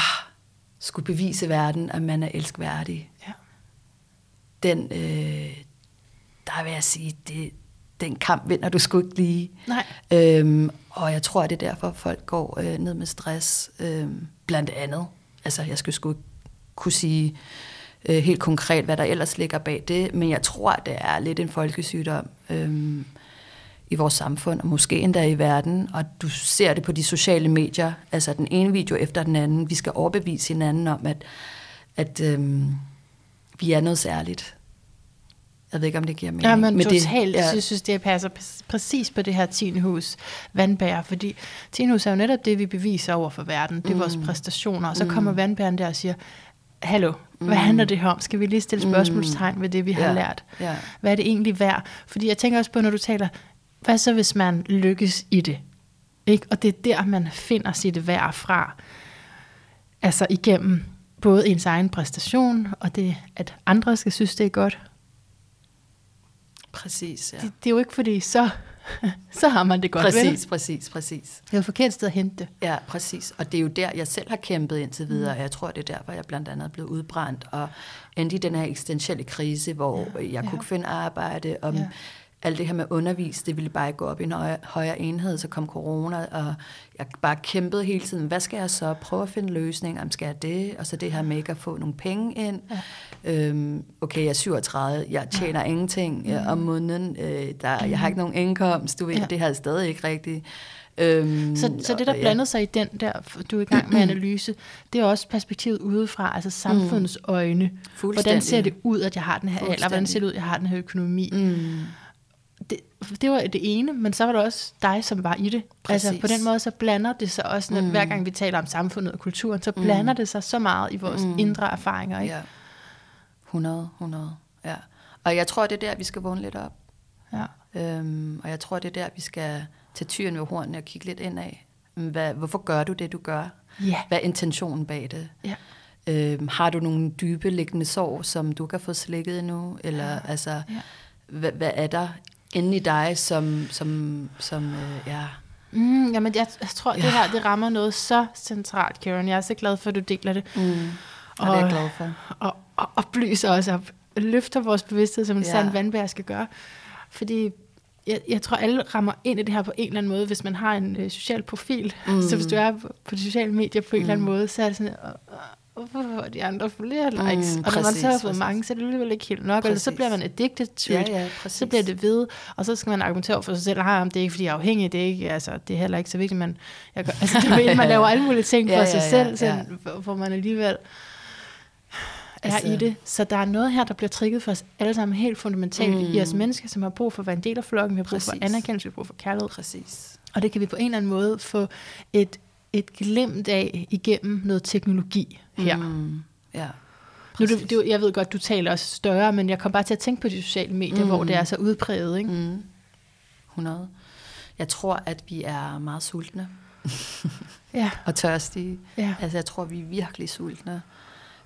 skulle bevise verden, at man er elskværdig. Ja. Den, øh, der vil jeg sige, det, den kamp vinder du sgu ikke lige. Nej. Øhm, og jeg tror, det er derfor, folk går øh, ned med stress, øh, blandt andet. Altså, jeg skulle sgu ikke kunne sige øh, helt konkret, hvad der ellers ligger bag det, men jeg tror, det er lidt en folkesygdom øh, i vores samfund, og måske endda i verden, og du ser det på de sociale medier, altså den ene video efter den anden. Vi skal overbevise hinanden om, at, at øh, vi er noget særligt. Jeg ved ikke, om det giver mening. Ja, men, men totalt. Det, ja. Jeg synes, det passer præcis på det her tinehus vandbær, fordi tinehus er jo netop det, vi beviser over for verden. Det er mm. vores præstationer. Og så mm. kommer vandbæren der og siger, hallo, hvad mm. handler det her om? Skal vi lige stille mm. spørgsmålstegn ved det, vi har ja. lært? Ja. Hvad er det egentlig værd? Fordi jeg tænker også på, når du taler, hvad så hvis man lykkes i det? Ikke? Og det er der, man finder sit værd fra. Altså igennem både ens egen præstation, og det, at andre skal synes, det er godt, Præcis, ja. Det, det er jo ikke fordi, så, [LAUGHS] så har man det godt, Præcis, vel? præcis, præcis. Det er jo forkert sted at hente det. Ja, præcis. Og det er jo der, jeg selv har kæmpet indtil videre. Jeg tror, det er der, hvor jeg blandt andet er blevet udbrændt, og endte i den her eksistentielle krise, hvor ja. jeg kunne ja. finde arbejde, og ja alt det her med undervis, det ville bare gå op i en højere, højere enhed, så kom corona, og jeg bare kæmpede hele tiden, hvad skal jeg så? Prøve at finde løsninger, om skal jeg det? Og så det her med ikke at få nogle penge ind. Ja. Øhm, okay, jeg er 37, jeg tjener ja. ingenting mm. om måneden, øh, der, jeg har ikke nogen indkomst, du ved, ja. det her er stadig ikke rigtigt. Øhm, så, så det, der blandede ja. sig i den der, du er i gang med analyse, det er også perspektivet udefra, altså samfundets mm. øjne. Hvordan ser det ud, at jeg har den her alder? Hvordan ser det ud, at jeg har den her økonomi? Mm det, var det ene, men så var det også dig, som var i det. Præcis. Altså på den måde, så blander det sig også, når, mm. hver gang vi taler om samfundet og kulturen, så blander mm. det sig så meget i vores mm. indre erfaringer. Ikke? Ja. 100, 100, ja. Og jeg tror, det er der, vi skal vågne lidt op. Ja. Øhm, og jeg tror, det er der, vi skal tage tyren ved hornene og kigge lidt ind af. Hvad, hvorfor gør du det, du gør? Ja. Hvad er intentionen bag det? Ja. Øhm, har du nogle dybe liggende sår, som du kan få slikket endnu? Eller ja. altså, ja. Hvad, hvad er der inde i dig, som, som, som øh, ja... Mm, jamen, jeg, jeg tror, ja. det her det rammer noget så centralt, Karen. Jeg er så glad for, at du deler det. Mm. Og, og det er jeg glad for. Og, blyser os op. Løfter vores bevidsthed, som en ja. sand vandbær skal gøre. Fordi jeg, jeg tror, alle rammer ind i det her på en eller anden måde, hvis man har en øh, social profil. Mm. Så hvis du er på, de sociale medier på en mm. eller anden mm. måde, så er det sådan, øh, hvorfor får de andre flere likes? Mm, og når man så har fået mange, så er det alligevel ikke helt nok. Præcis. Eller så bliver man addicted to it. Ja, ja, så bliver det ved, og så skal man argumentere for sig selv, nej, det er ikke, fordi jeg er afhængig, det er, ikke, altså, det er heller ikke så vigtigt, men jeg, altså, det er, man [LAUGHS] laver alle mulige ting for ja, sig ja, selv, ja, ja. Sådan, hvor man alligevel er altså, i det. Så der er noget her, der bliver trigget for os alle sammen helt fundamentalt mm. i os mennesker, som har brug for at være en del af flokken, vi har brug Præcis. for anerkendelse, vi har brug for kærlighed. Præcis. Og det kan vi på en eller anden måde få et, et glimt af igennem noget teknologi her. Mm, ja. Nu, du, du, jeg ved godt, du taler også større, men jeg kom bare til at tænke på de sociale medier, mm. hvor det er så udpræget. Ikke? Mm. 100. Jeg tror, at vi er meget sultne. [LAUGHS] ja. og tørstige. Ja. Altså, jeg tror, vi er virkelig sultne.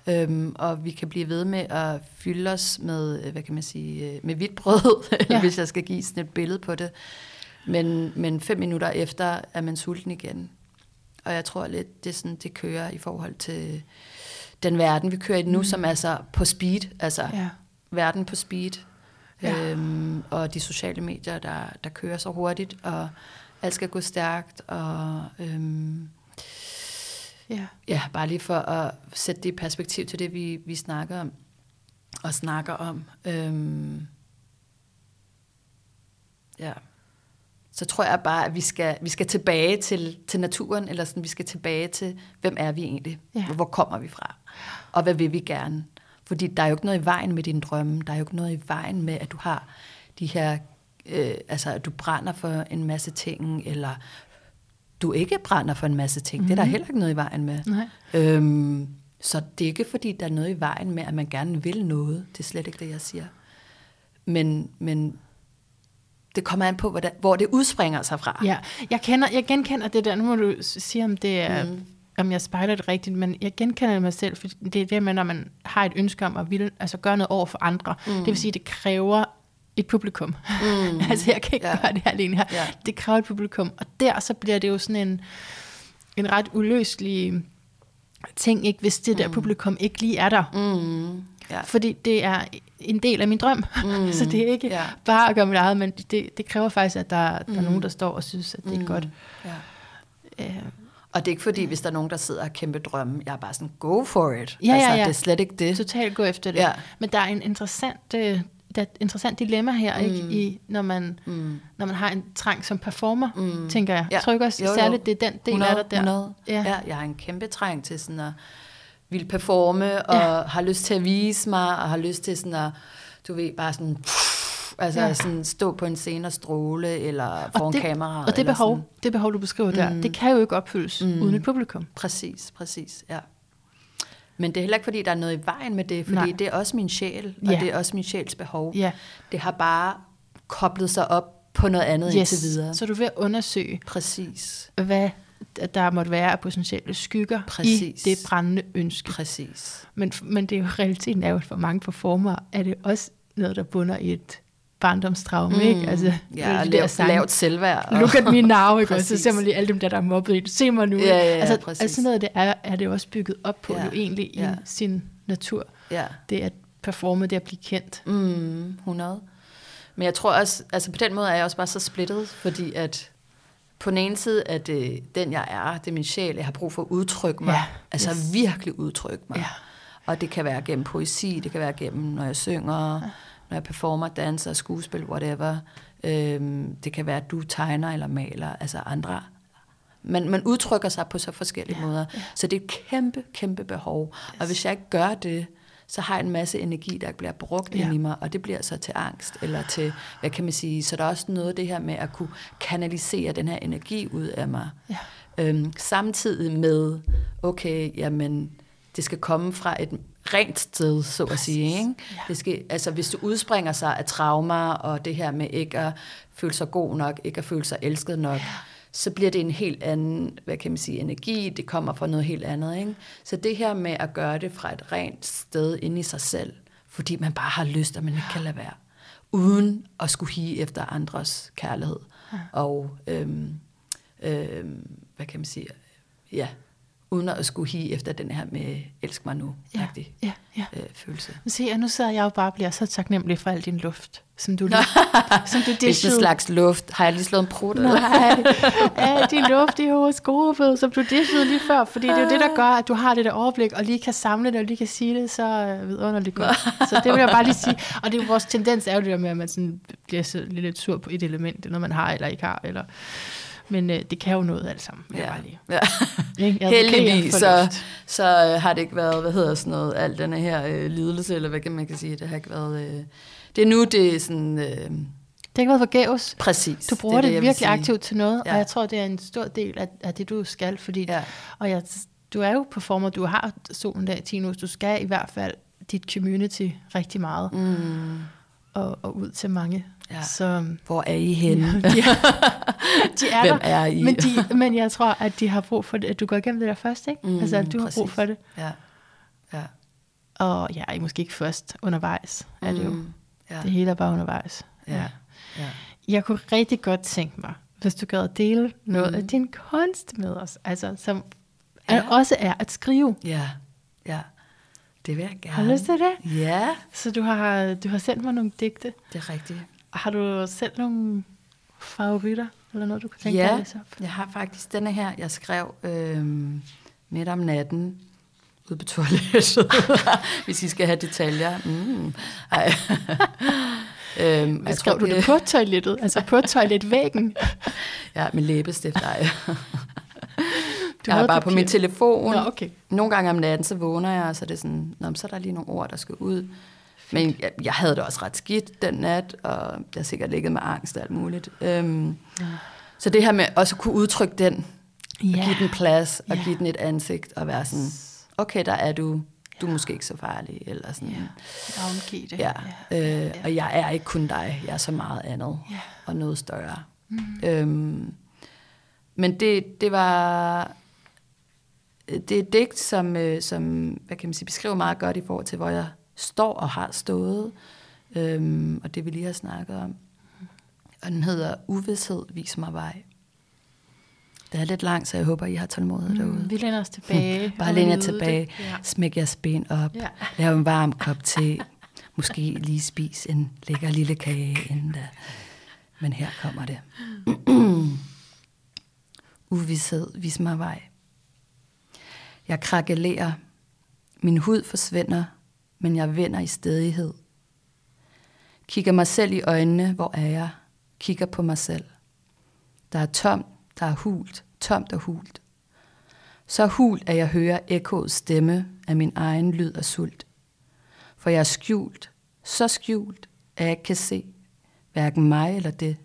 Øhm, og vi kan blive ved med at fylde os med, hvad kan man sige, øh, med hvidt brød, [LAUGHS] ja. hvis jeg skal give sådan et billede på det. Men, men fem minutter efter er man sulten igen. Og jeg tror lidt, det, er sådan, det kører i forhold til den verden, vi kører i nu, mm. som er så på speed. Altså ja. verden på speed. Ja. Øhm, og de sociale medier, der, der kører så hurtigt, og alt skal gå stærkt. Og øhm, ja. ja, bare lige for at sætte det i perspektiv til det, vi, vi snakker om. Og snakker om. Øhm, ja så tror jeg bare, at vi skal, vi skal tilbage til, til naturen, eller sådan, vi skal tilbage til, hvem er vi egentlig? Ja. Hvor kommer vi fra? Og hvad vil vi gerne? Fordi der er jo ikke noget i vejen med dine drømme. Der er jo ikke noget i vejen med, at du har de her, øh, altså at du brænder for en masse ting, eller du ikke brænder for en masse ting. Mm-hmm. Det er der mhm. heller ikke noget i vejen med. Nej. Øhm, så det er ikke fordi, der er noget i vejen med, at man gerne vil noget. Det er slet ikke det, jeg siger. Men, men det kommer an på, hvor det, hvor det udspringer sig fra. Ja, jeg, kender, jeg genkender det der, nu må du sige, om det er... Mm om jeg spejler det rigtigt, men jeg genkender mig selv, for det er det med, når man har et ønske om at ville, altså gøre noget over for andre. Mm. Det vil sige, det kræver et publikum. Mm. [LAUGHS] altså, jeg kan ikke ja. gøre det her alene her. Ja. Det kræver et publikum. Og der så bliver det jo sådan en, en ret uløselig ting, ikke, hvis det der mm. publikum ikke lige er der. Mm. Ja. Fordi det er en del af min drøm. Mm. [LAUGHS] så det er ikke ja. bare at gøre mit eget, men det, det kræver faktisk, at der, mm. der er nogen, der står og synes, at det er mm. godt. Ja. Øh, og det er ikke fordi, hvis der er nogen, der sidder og kæmpe drømme, jeg er bare sådan, go for it. Ja, altså, ja, ja. det er slet ikke det. Totalt gå efter det. Ja. Men der er en interessant, øh, der er et interessant dilemma her, mm. ikke? I, når, man, mm. når man har en trang som performer, mm. tænker jeg. Ja. Jeg tror ikke også jo, jo. særligt, det er den del 100, af dig der. 100. Ja. ja, jeg har en kæmpe trang til sådan at vil performe, og ja. har lyst til at vise mig, og har lyst til sådan at, du ved, bare sådan... Pff, Altså ja. sådan stå på en scene og stråle, eller foran det, kamera. Og det behov, sådan. det behov, du beskriver der, mm. det kan jo ikke opfyldes mm. uden et publikum. Præcis, præcis, ja. Men det er heller ikke, fordi der er noget i vejen med det, fordi Nej. det er også min sjæl, og ja. det er også min sjæls behov. Ja. Det har bare koblet sig op på noget andet yes. indtil videre. Så du vil undersøge, Præcis. hvad der måtte være af potentielle skygger Præcis. i det brændende ønske. Præcis. Men, men det er jo realiteten er jo for mange performer, er det også noget, der bunder i et barndomstraume, mm. ikke? Altså, ja, og lav, lavt selvværd. Og... Look at me now, ikke? så ser man lige alle dem der, der er mobbet i. Se mig nu. Ja, ja, ja, altså, præcis. altså noget det er, er det også bygget op på ja, jo egentlig ja. i sin natur. Ja. Det at performe, det at blive kendt. Mm, 100. Men jeg tror også, altså på den måde er jeg også bare så splittet, fordi at på den ene side er det den, jeg er, det er min sjæl, jeg har brug for at udtrykke mig, ja, altså yes. virkelig udtrykke mig. Ja. Og det kan være gennem poesi, det kan være gennem, når jeg synger, ja når jeg performer, danser, skuespil, whatever. Øhm, det kan være, at du tegner eller maler, altså andre. Man, man udtrykker sig på så forskellige ja, måder. Ja. Så det er et kæmpe, kæmpe behov. Yes. Og hvis jeg ikke gør det, så har jeg en masse energi, der bliver brugt ja. ind i mig, og det bliver så til angst, eller til, hvad kan man sige, så der er også noget af det her med at kunne kanalisere den her energi ud af mig. Ja. Øhm, samtidig med, okay, jamen, det skal komme fra et rent sted, så at sige. Ikke? Ja. Det skal, altså, hvis du udspringer sig af traumer, og det her med ikke at føle sig god nok, ikke at føle sig elsket nok, ja. Så bliver det en helt anden, hvad kan man sige, energi, det kommer fra noget helt andet. Ikke? Så det her med at gøre det fra et rent sted inde i sig selv, fordi man bare har lyst, at man ikke kan lade være, uden at skulle hige efter andres kærlighed. Ja. Og, øhm, øhm, hvad kan man sige, ja, uden at skulle hige efter den her med elsk mig nu ja, ja, ja. Øh, følelse. Se, og nu sidder jeg jo bare og bliver så taknemmelig for al din luft, som du, lige, som du [LAUGHS] Det er en slags luft. Har jeg lige slået en prut? Nej, ja, din luft i horoskopet, som du dishede lige før, fordi det er jo det, der gør, at du har det der overblik, og lige kan samle det, og lige kan sige det, så øh, vidunderligt godt. Så det vil jeg bare lige sige. Og det er vores tendens er jo det der med, at man sådan bliver så lidt sur på et element, når man har eller ikke har, eller men øh, det kan jo noget alt sammen. Ja. Lige. ja. [LAUGHS] Heldigvis så, så øh, har det ikke været, hvad hedder sådan noget, al den her øh, lidelse, eller hvad kan man kan sige, det har ikke været, øh, det er nu, det er sådan... Øh, det har ikke været forgæves. Præcis. Du bruger det, det, det virkelig aktivt til noget, ja. og jeg tror, det er en stor del af, af det, du skal, fordi, ja. og jeg, du er jo performer, du har solen der i Tinus, du skal i hvert fald dit community rigtig meget, mm. og, og ud til mange Ja. Så, Hvor er I henne? [LAUGHS] Ja, de, de er Hvem der, er I? Men, de, men jeg tror, at de har brug for det, at du går igennem det der først, ikke? Mm, altså, at du præcis. har brug for det. Ja. ja. Og ja, I måske ikke først, undervejs er det jo. Mm, ja. Det hele er bare undervejs. Ja. ja. ja. Jeg kunne rigtig godt tænke mig, hvis du gad at dele noget mm. af din kunst med os, altså som ja. også er at skrive. Ja, ja. Det vil jeg gerne. Har du lyst til det? Ja. Så du har, du har sendt mig nogle digte. Det er rigtigt. Har du selv nogle favoritter, eller noget, du kan tænke ja, dig at op? jeg har faktisk denne her, jeg skrev øh, midt om natten, ude på toilettet, [LAUGHS] hvis I skal have detaljer. Mm. Ej. [LAUGHS] Øhm, Hvad skrev tror, du det på toilettet? Altså på toiletvæggen? [LAUGHS] ja, med læbestift, nej. Du jeg er bare papir. på min telefon. Nå, okay. Nogle gange om natten, så vågner jeg, og så er det sådan, Nå, så er der lige nogle ord, der skal ud. Men jeg, jeg havde det også ret skidt den nat, og jeg har sikkert ligget med angst og alt muligt. Øhm, ja. Så det her med også at kunne udtrykke den, yeah. og give den plads, og yeah. give den et ansigt, og være sådan, okay, der er du, du er måske ikke så farlig, eller sådan. Ja, det. Ja. Øh, ja. Og jeg er ikke kun dig, jeg er så meget andet, ja. og noget større. Mm. Øhm, men det, det var, det er et digt, som, øh, som hvad kan man sige, beskriver meget godt i forhold til, hvor jeg står og har stået, øhm, og det vi lige har snakket om. Og den hedder Uvidshed, vis mig vej. Det er lidt langt, så jeg håber, I har tålmodighed mm, derude. Vi læner os tilbage. [LAUGHS] Bare læn jer tilbage. Ja. Smæk jeres ben op. Ja. Lav en varm kop te. Måske lige spis en lækker lille kage inden da. Men her kommer det. [CLEARS THROAT] Uvidshed, vis mig vej. Jeg krakelerer. Min hud forsvinder, men jeg vender i stedighed. Kigger mig selv i øjnene, hvor er jeg? Kigger på mig selv. Der er tomt, der er hult, tomt og hult. Så hult, at jeg hører ekkoets stemme af min egen lyd og sult. For jeg er skjult, så skjult, at jeg ikke kan se hverken mig eller det.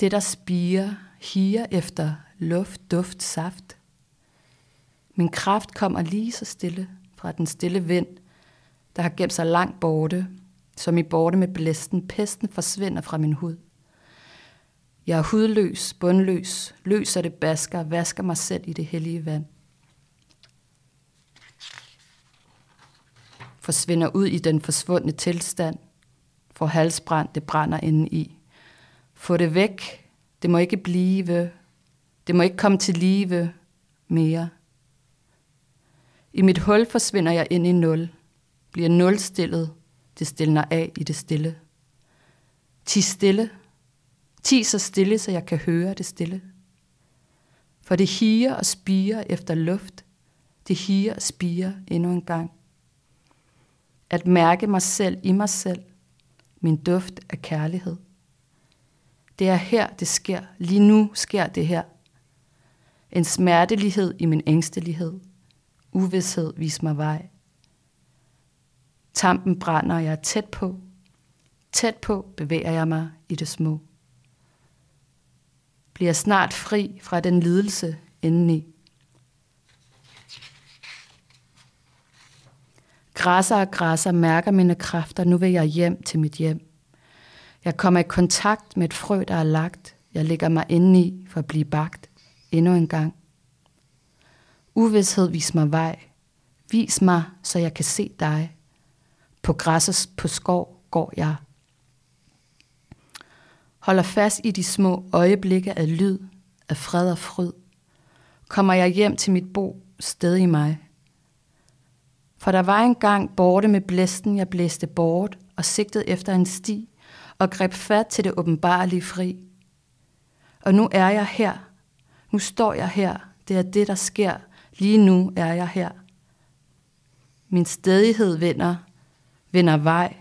Det, der spiger, higer efter luft, duft, saft. Min kraft kommer lige så stille fra den stille vind, der har gemt sig langt borte, som i borte med blæsten. Pesten forsvinder fra min hud. Jeg er hudløs, bundløs, løser det basker, vasker mig selv i det hellige vand. Forsvinder ud i den forsvundne tilstand, får halsbrand, det brænder inde i. Få det væk, det må ikke blive, det må ikke komme til live mere. I mit hul forsvinder jeg ind i nul, bliver nulstillet, det stiller af i det stille. Ti stille, ti så stille, så jeg kan høre det stille. For det higer og spiger efter luft, det higer og spiger endnu en gang. At mærke mig selv i mig selv, min duft af kærlighed. Det er her, det sker. Lige nu sker det her. En smertelighed i min ængstelighed. Uvidshed, vis mig vej. Tampen brænder, jeg er tæt på. Tæt på bevæger jeg mig i det små. Bliver snart fri fra den lidelse indeni. Græsser og græsser mærker mine kræfter, nu vil jeg hjem til mit hjem. Jeg kommer i kontakt med et frø, der er lagt. Jeg lægger mig indeni for at blive bagt endnu en gang. Uvidshed, vis mig vej. Vis mig, så jeg kan se dig. På græsset på skov går jeg. Holder fast i de små øjeblikke af lyd, af fred og fryd. Kommer jeg hjem til mit bo, sted i mig. For der var en gang borte med blæsten, jeg blæste bort og sigtede efter en sti og greb fat til det åbenbarlige fri. Og nu er jeg her. Nu står jeg her. Det er det, der sker Lige nu er jeg her. Min stedighed vinder, vinder vej,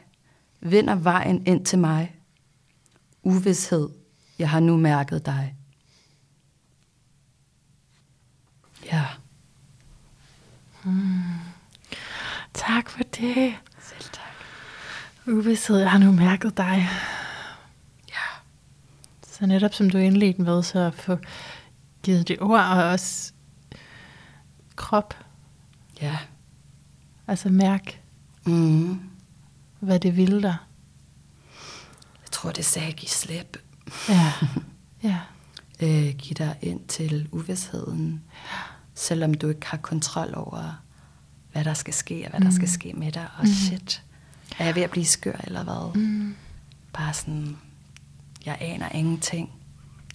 vinder vejen ind til mig. Uvidshed, jeg har nu mærket dig. Ja. Hmm. Tak for det. Selv tak. Uvidshed, jeg har nu mærket dig. Ja. Så netop som du indledte med, så at få givet det ord, og også krop. Ja. Altså mærk, mm. hvad det vil der. Jeg tror, det sagde, give slip. Ja, [LAUGHS] ja. øh, giv dig ind til uvidsheden, selvom du ikke har kontrol over, hvad der skal ske, og hvad mm. der skal mm. ske med dig. Og mm. shit, er jeg ved at blive skør, eller hvad? Mm. Bare sådan, jeg aner ingenting.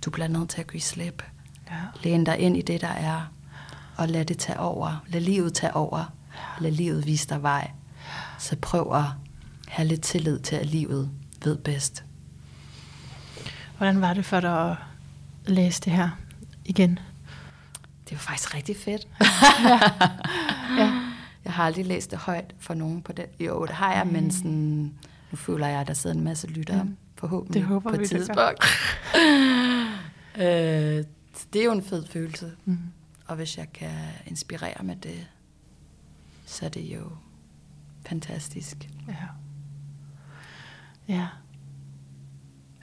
Du bliver nødt til at give slip. Ja. Læn dig ind i det, der er og lad det tage over. Lad livet tage over. Lad livet vise dig vej. Så prøv at have lidt tillid til, at livet ved bedst. Hvordan var det for dig at læse det her igen? Det var faktisk rigtig fedt. [LAUGHS] ja. ja. Jeg har aldrig læst det højt for nogen på det. Jo, det har jeg, men sådan, nu føler jeg, at der sidder en masse lyttere, mm. forhåbentlig det håber på et vi, tidspunkt. [LAUGHS] øh, det er jo en fed følelse. Mm. Og hvis jeg kan inspirere med det, så er det jo fantastisk. Ja. Ja.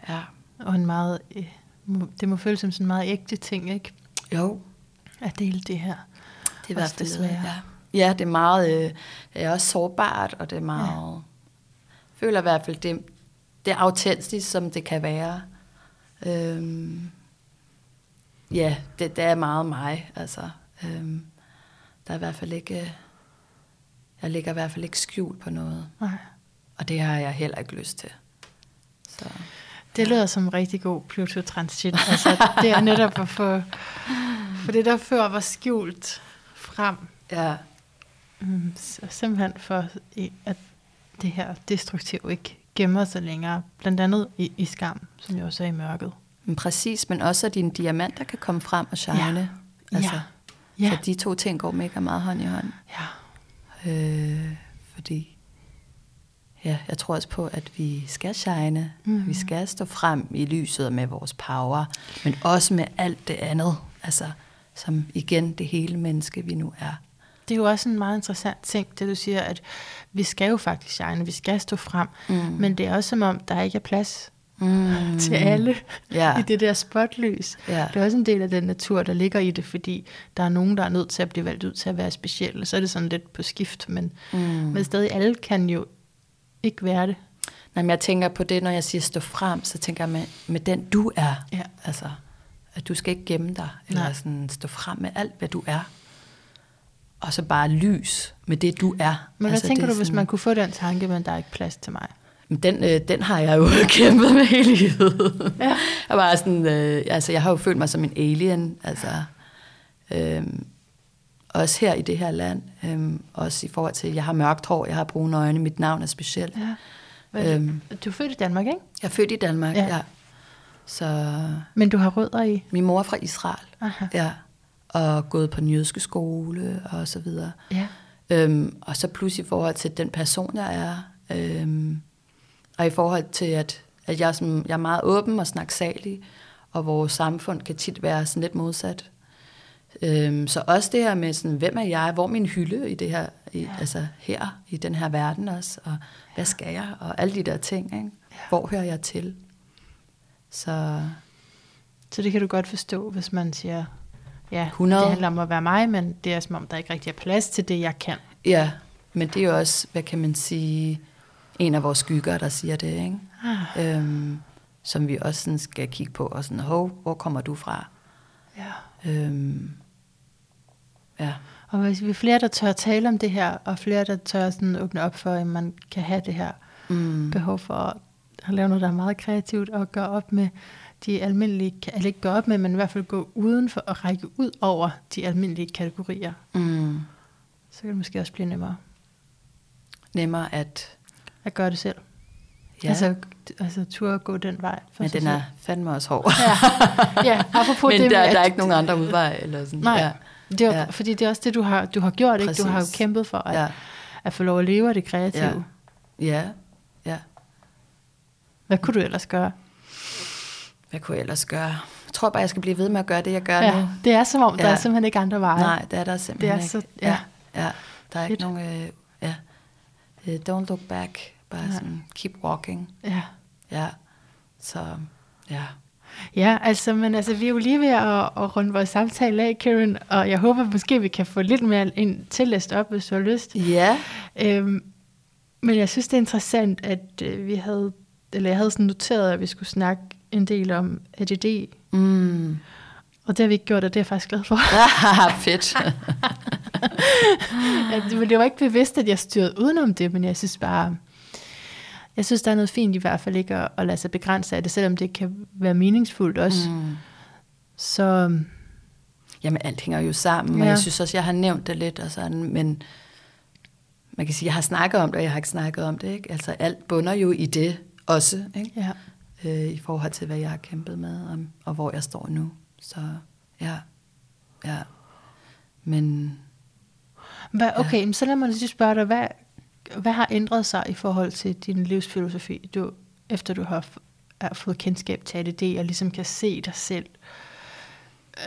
Ja. Og en meget, øh, det må føles som sådan en meget ægte ting, ikke? Jo. At dele det her. Det er i hvert fald. Ja. ja, det er meget, øh, det er også sårbart, og det er meget, ja. føler i hvert fald, det, det er autentisk, som det kan være. Øhm, ja, det, det er meget mig, altså. Øhm, der er i hvert fald ikke, jeg ligger i hvert fald ikke skjult på noget. Nej. Og det har jeg heller ikke lyst til. Så. Det lyder som en rigtig god Pluto-transit. Altså, det er netop at få, for det der før var skjult frem. Ja. Mm, så simpelthen for, at det her destruktiv ikke gemmer sig længere. Blandt andet i, i skam, som jo også er i mørket. Men præcis, men også at dine diamanter kan komme frem og shine. Ja. Altså, ja. ja. Så de to ting går mega meget hånd i hånd. Ja. Øh, fordi ja, jeg tror også på, at vi skal shine. Mm. Vi skal stå frem i lyset med vores power, men også med alt det andet. Altså, som igen det hele menneske, vi nu er. Det er jo også en meget interessant ting, det du siger, at vi skal jo faktisk shine, vi skal stå frem, mm. men det er også som om, der ikke er plads mm. til alle ja. i det der spotlys. Ja. Det er også en del af den natur, der ligger i det, fordi der er nogen, der er nødt til at blive valgt ud til at være specielle. Så er det sådan lidt på skift, men, mm. men stadig alle kan jo ikke være det. Nej, men jeg tænker på det, når jeg siger stå frem, så tænker jeg med, med den du er. Ja. Altså, at du skal ikke gemme dig, eller Nej. sådan stå frem med alt, hvad du er. Og så bare lys med det, du er. Men hvad altså, tænker du, sådan, hvis man kunne få den tanke, men der er ikke plads til mig? Den, øh, den har jeg jo [LAUGHS] kæmpet med hele livet. Ja. Jeg, var sådan, øh, altså, jeg har jo følt mig som en alien. Altså, øh, også her i det her land. Øh, også i forhold til, jeg har mørkt hår, jeg har brune øjne, mit navn er specielt. Ja. Øhm, du er født i Danmark, ikke? Jeg er født i Danmark, ja. ja. Så, Men du har rødder i? Min mor er fra Israel. Aha. Ja. Og gået på den jødiske skole og så videre. Ja. Øhm, og så pludselig i forhold til den person, jeg er. Øhm, og i forhold til, at, at jeg, som, jeg er meget åben og snaksalig, og vores samfund kan tit være sådan lidt modsat. Øhm, så også det her med, sådan, hvem er jeg, hvor er min hylde i det her, i, ja. altså her, i den her verden også, og hvad skal jeg, og alle de der ting, ikke? Ja. hvor hører jeg til? Så, så det kan du godt forstå, hvis man siger, ja, 100. det handler om at være mig, men det er som om, der ikke rigtig er plads til det, jeg kan. Ja, men det er jo også, hvad kan man sige, en af vores skygger, der siger det, ikke? Ah. Øhm, som vi også sådan skal kigge på, og sådan, hov, hvor kommer du fra? Ja. Øhm, ja. Og hvis vi er flere, der tør tale om det her, og flere, der tør sådan åbne op for, at man kan have det her Mm. behov for at, at lave noget, der er meget kreativt, og gøre op med de almindelige, eller ikke gøre op med, men i hvert fald gå uden for at række ud over de almindelige kategorier, Mm. så kan det måske også blive nemmere Nemmere at, at gøre det selv. ja, Altså, altså turde gå den vej. For men sig den er fandme også hård. Ja, ja apropos [LAUGHS] men det der, med, der er ikke nogen andre udvej. Eller sådan. Nej, Ja. det er, Ja. fordi det er også det, du har, du har gjort. Ikke? Du har jo Præcis. kæmpet for at, Ja. at få lov at leve af det kreative. Ja. ja, ja. Hvad kunne du ellers gøre? Hvad kunne jeg ellers gøre? Jeg tror bare, jeg skal blive ved med at gøre det, jeg gør nu. Ja, det er som om, der Ja. er simpelthen ikke andre veje. Nej, det er der simpelthen Det er ikke. så- ja. ja. ja. Der er ikke Fedt. nogen... Øh, ja. Øh, don't look back. Bare Nej. sådan, keep walking. Ja. Ja. Så, ja. Ja, altså, men altså, vi er jo lige ved at, at runde vores samtale af, Karen, og jeg håber måske, vi kan få lidt mere ind til læst op, hvis du har lyst. Ja. Øhm, men jeg synes, det er interessant, at øh, vi havde, eller jeg havde sådan noteret, at vi skulle snakke en del om ADD, Mm. Og det har vi ikke gjort, og det er jeg faktisk glad for. [LAUGHS] Fedt. at, men det var ikke bevidst, at jeg styrede udenom det, men jeg synes bare, jeg synes, der er noget fint i hvert fald ikke at, at lade sig begrænse af det, selvom det kan være meningsfuldt også. Mm. Så Jamen, alt hænger jo sammen, og Ja. jeg synes også, jeg har nævnt det lidt, og sådan, men man kan sige, jeg har snakket om det, og jeg har ikke snakket om det, ikke? Altså, alt bunder jo i det også, ikke? ja, Øh, I forhold til, hvad jeg har kæmpet med, og, og hvor jeg står nu. Så, ja. Ja. Men, hvad, okay, ja. så lad mig lige spørge dig, hvad, hvad har ændret sig i forhold til din livsfilosofi, du, efter du har, har fået kendskab til ADD, og ligesom kan se dig selv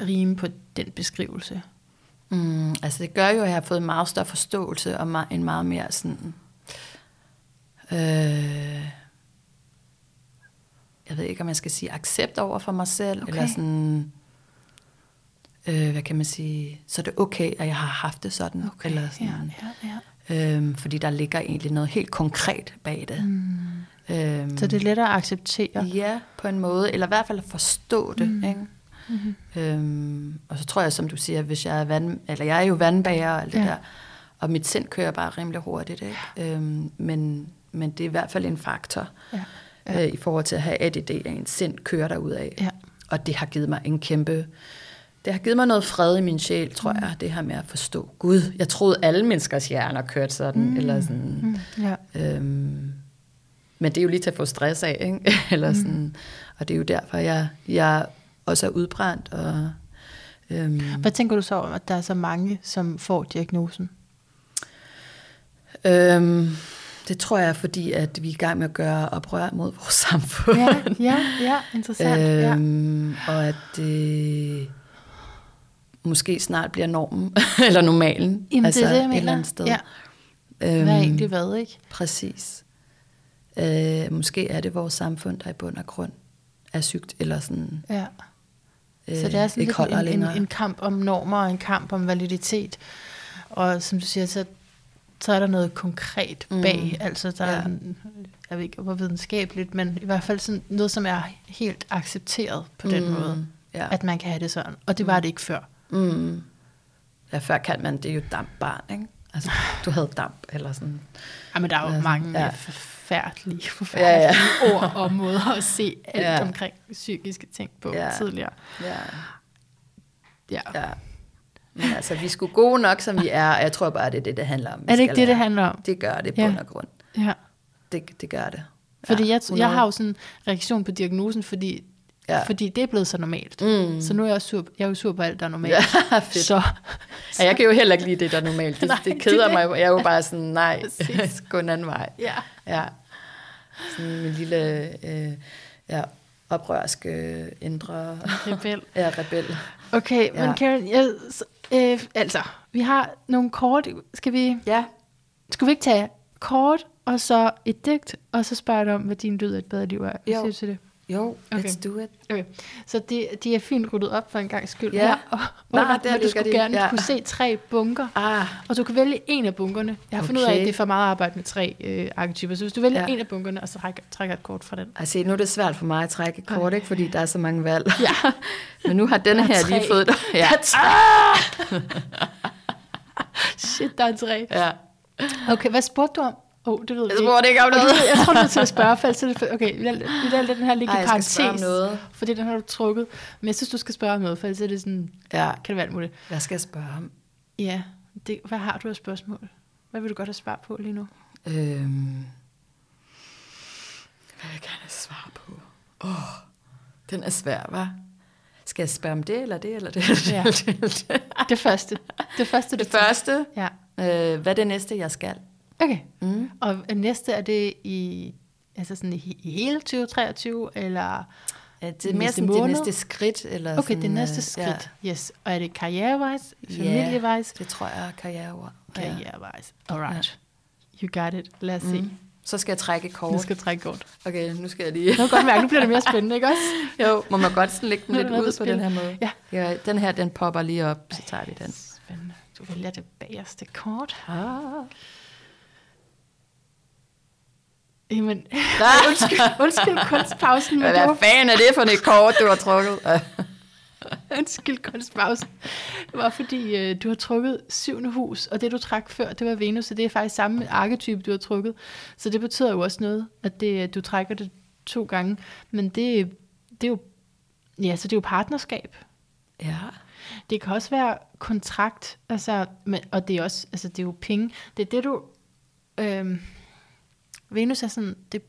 rime på den beskrivelse? Mm, altså det gør jo, at jeg har fået en meget større forståelse, og en meget mere sådan... Øh, jeg ved ikke, om jeg skal sige accept over for mig selv, okay. eller sådan, øh, hvad kan man sige, så er det okay, at jeg har haft det sådan. Okay, eller sådan ja, ja, ja. Øhm, fordi der ligger egentlig noget helt konkret bag det. Mm. Øhm, så det er lettere at acceptere? Ja, på en måde, eller i hvert fald at forstå det. Mm. Ikke? Mm-hmm. Øhm, og så tror jeg, som du siger, hvis jeg er vand, eller jeg er jo vandbager og alt det ja. der, og mit sind kører bare rimelig hurtigt, ikke? Øhm, men, men det er i hvert fald en faktor. Ja ja. øh, i forhold til at have ADD, at en sind kører af. Ja. Og det har givet mig en kæmpe... Det har givet mig noget fred i min sjæl, tror mm. jeg, det her med at forstå Gud. Jeg troede, alle menneskers hjerner kørte sådan, mm. eller sådan. Mm. Ja. Øhm, men det er jo lige til at få stress af, ikke? [LAUGHS] eller mm. sådan. Og det er jo derfor, jeg, jeg også er udbrændt. Og, øhm, Hvad tænker du så om, at der er så mange, som får diagnosen? Øhm, det tror jeg fordi, at vi er i gang med at gøre oprør mod vores [LAUGHS] samfund. Ja, ja, ja interessant. øhm, ja. Og at det måske snart bliver normen, [LAUGHS] eller normalen. Jamen, altså, det er det, jeg mener. Et eller andet sted. Ja. Øhm, hvad er egentlig hvad, ikke? Præcis. Øh, måske er det vores samfund, der i bund og grund er sygt, eller sådan... Ja. Øh, så det er sådan lidt en, en, en kamp om normer, og en kamp om validitet. Og som du siger, så så er der noget konkret bag. Mm. Altså, der ja. er, jeg ved ikke, hvor videnskabeligt, men i hvert fald sådan noget, som er helt accepteret på den mm. måde, ja. at man kan have det sådan. Og det var mm. det ikke før. Mm. Ja, før kan man, det jo dampbarn, ikke? Altså, du havde damp, eller sådan. Ja, men der er jo altså, mange ja. forfærdelige, forfærdelige ja, ja. ord og måder at se alt ja. omkring psykiske ting på ja. tidligere. Ja. Ja. ja. Men altså, vi skulle gode nok, som vi er, og jeg tror bare, det er det, det handler om. Vi er det ikke det, det handler om? Det gør det på ja. grund. Ja. Det, det gør det. Fordi ja, jeg, jeg har jo sådan en reaktion på diagnosen, fordi Ja. Fordi det er blevet så normalt. Mm. Så nu er jeg også sur, jeg er jo sur på alt, der er normalt. Ja, [LAUGHS] fedt. Så, ja, jeg kan jo heller ikke lide det, der er normalt. Det, [LAUGHS] nej, det keder det, mig. Jeg er jo bare sådan, nej, [LAUGHS] gå en anden vej. Ja. ja. Sådan en lille øh, ja, oprørsk øh, indre... Rebel. ja, rebel. Okay, ja. men Karen, jeg, Øh, altså, vi har nogle kort. Skal vi, ja. skal vi ikke tage kort, og så et digt, og så spørge dig om, hvad din død er et bedre liv er? Jo. Siger du til det? Jo, okay. let's do it. Okay. Så de, de er fint ryddet op for en gang skyld. Ja. Her, og, Nej, der du skulle de. gerne ja. kunne se tre bunker. Ah. Og du kan vælge en af bunkerne. Jeg har okay. fundet ud af, at det er for meget arbejde med tre øh, arketyper. Så hvis du vælger ja. en af bunkerne, og så trækker, trækker et kort fra den. Altså, nu er det svært for mig at trække et kort, okay. ikke, fordi der er så mange valg. Ja. [LAUGHS] Men nu har denne her tre. lige fået... Ja. Der er. Ah! [LAUGHS] Shit, der er tre. Ja. Okay, hvad spurgte du om? Oh, det ved jeg spurgte ikke om noget. Jeg tror, du er til at spørge, [LAUGHS] for så det, okay, vi lader den her ligge i parentes, noget. fordi den har du trukket. Men jeg synes, du skal spørge om noget, for ellers er det sådan, ja. kan det være alt muligt. Hvad skal jeg spørge om? Ja, det, hvad har du af spørgsmål? Hvad vil du godt have svar på lige nu? Øhm, hvad vil jeg gerne have svar på? Åh, oh, den er svær, hva'? Skal jeg spørge om det, eller det, eller det? Ja. det første. Det første, det første? Ja. Øh, hvad er det næste, jeg skal? Okay. Mm. Og næste, er det i, altså sådan i, i hele 2023, eller Ja, det er mere sådan måned? det næste skridt. Eller okay, sådan, det næste skridt, ja. yes. Og er det karrierevejs, familievejs? Ja, det tror jeg er karrierevejs. Karrierevejs, alright. Ja. You got it, lad os mm. se. Så skal jeg trække kort. Nu skal jeg trække kort. Okay, nu skal jeg lige... Nu godt mærke, nu bliver det mere spændende, ikke også? [LAUGHS] jo, må man godt sådan lægge den lidt ud på den her måde. Ja. ja. Den her, den popper lige op, så tager vi den. Spændende. Du vælger det bagerste kort. Ah. Jamen, [LAUGHS] undskyld, undskyld kunstpausen. Hvad er fanden er det for et kort, du har trukket? [LAUGHS] undskyld kunstpausen. Det var fordi, uh, du har trukket syvende hus, og det du trak før, det var Venus, så det er faktisk samme arketype, du har trukket. Så det betyder jo også noget, at det, du trækker det to gange. Men det, det er jo, ja, så det er jo partnerskab. Ja. Det kan også være kontrakt, altså, men, og det er også, altså det er jo penge. Det er det, du, øh, Venus er sådan, det,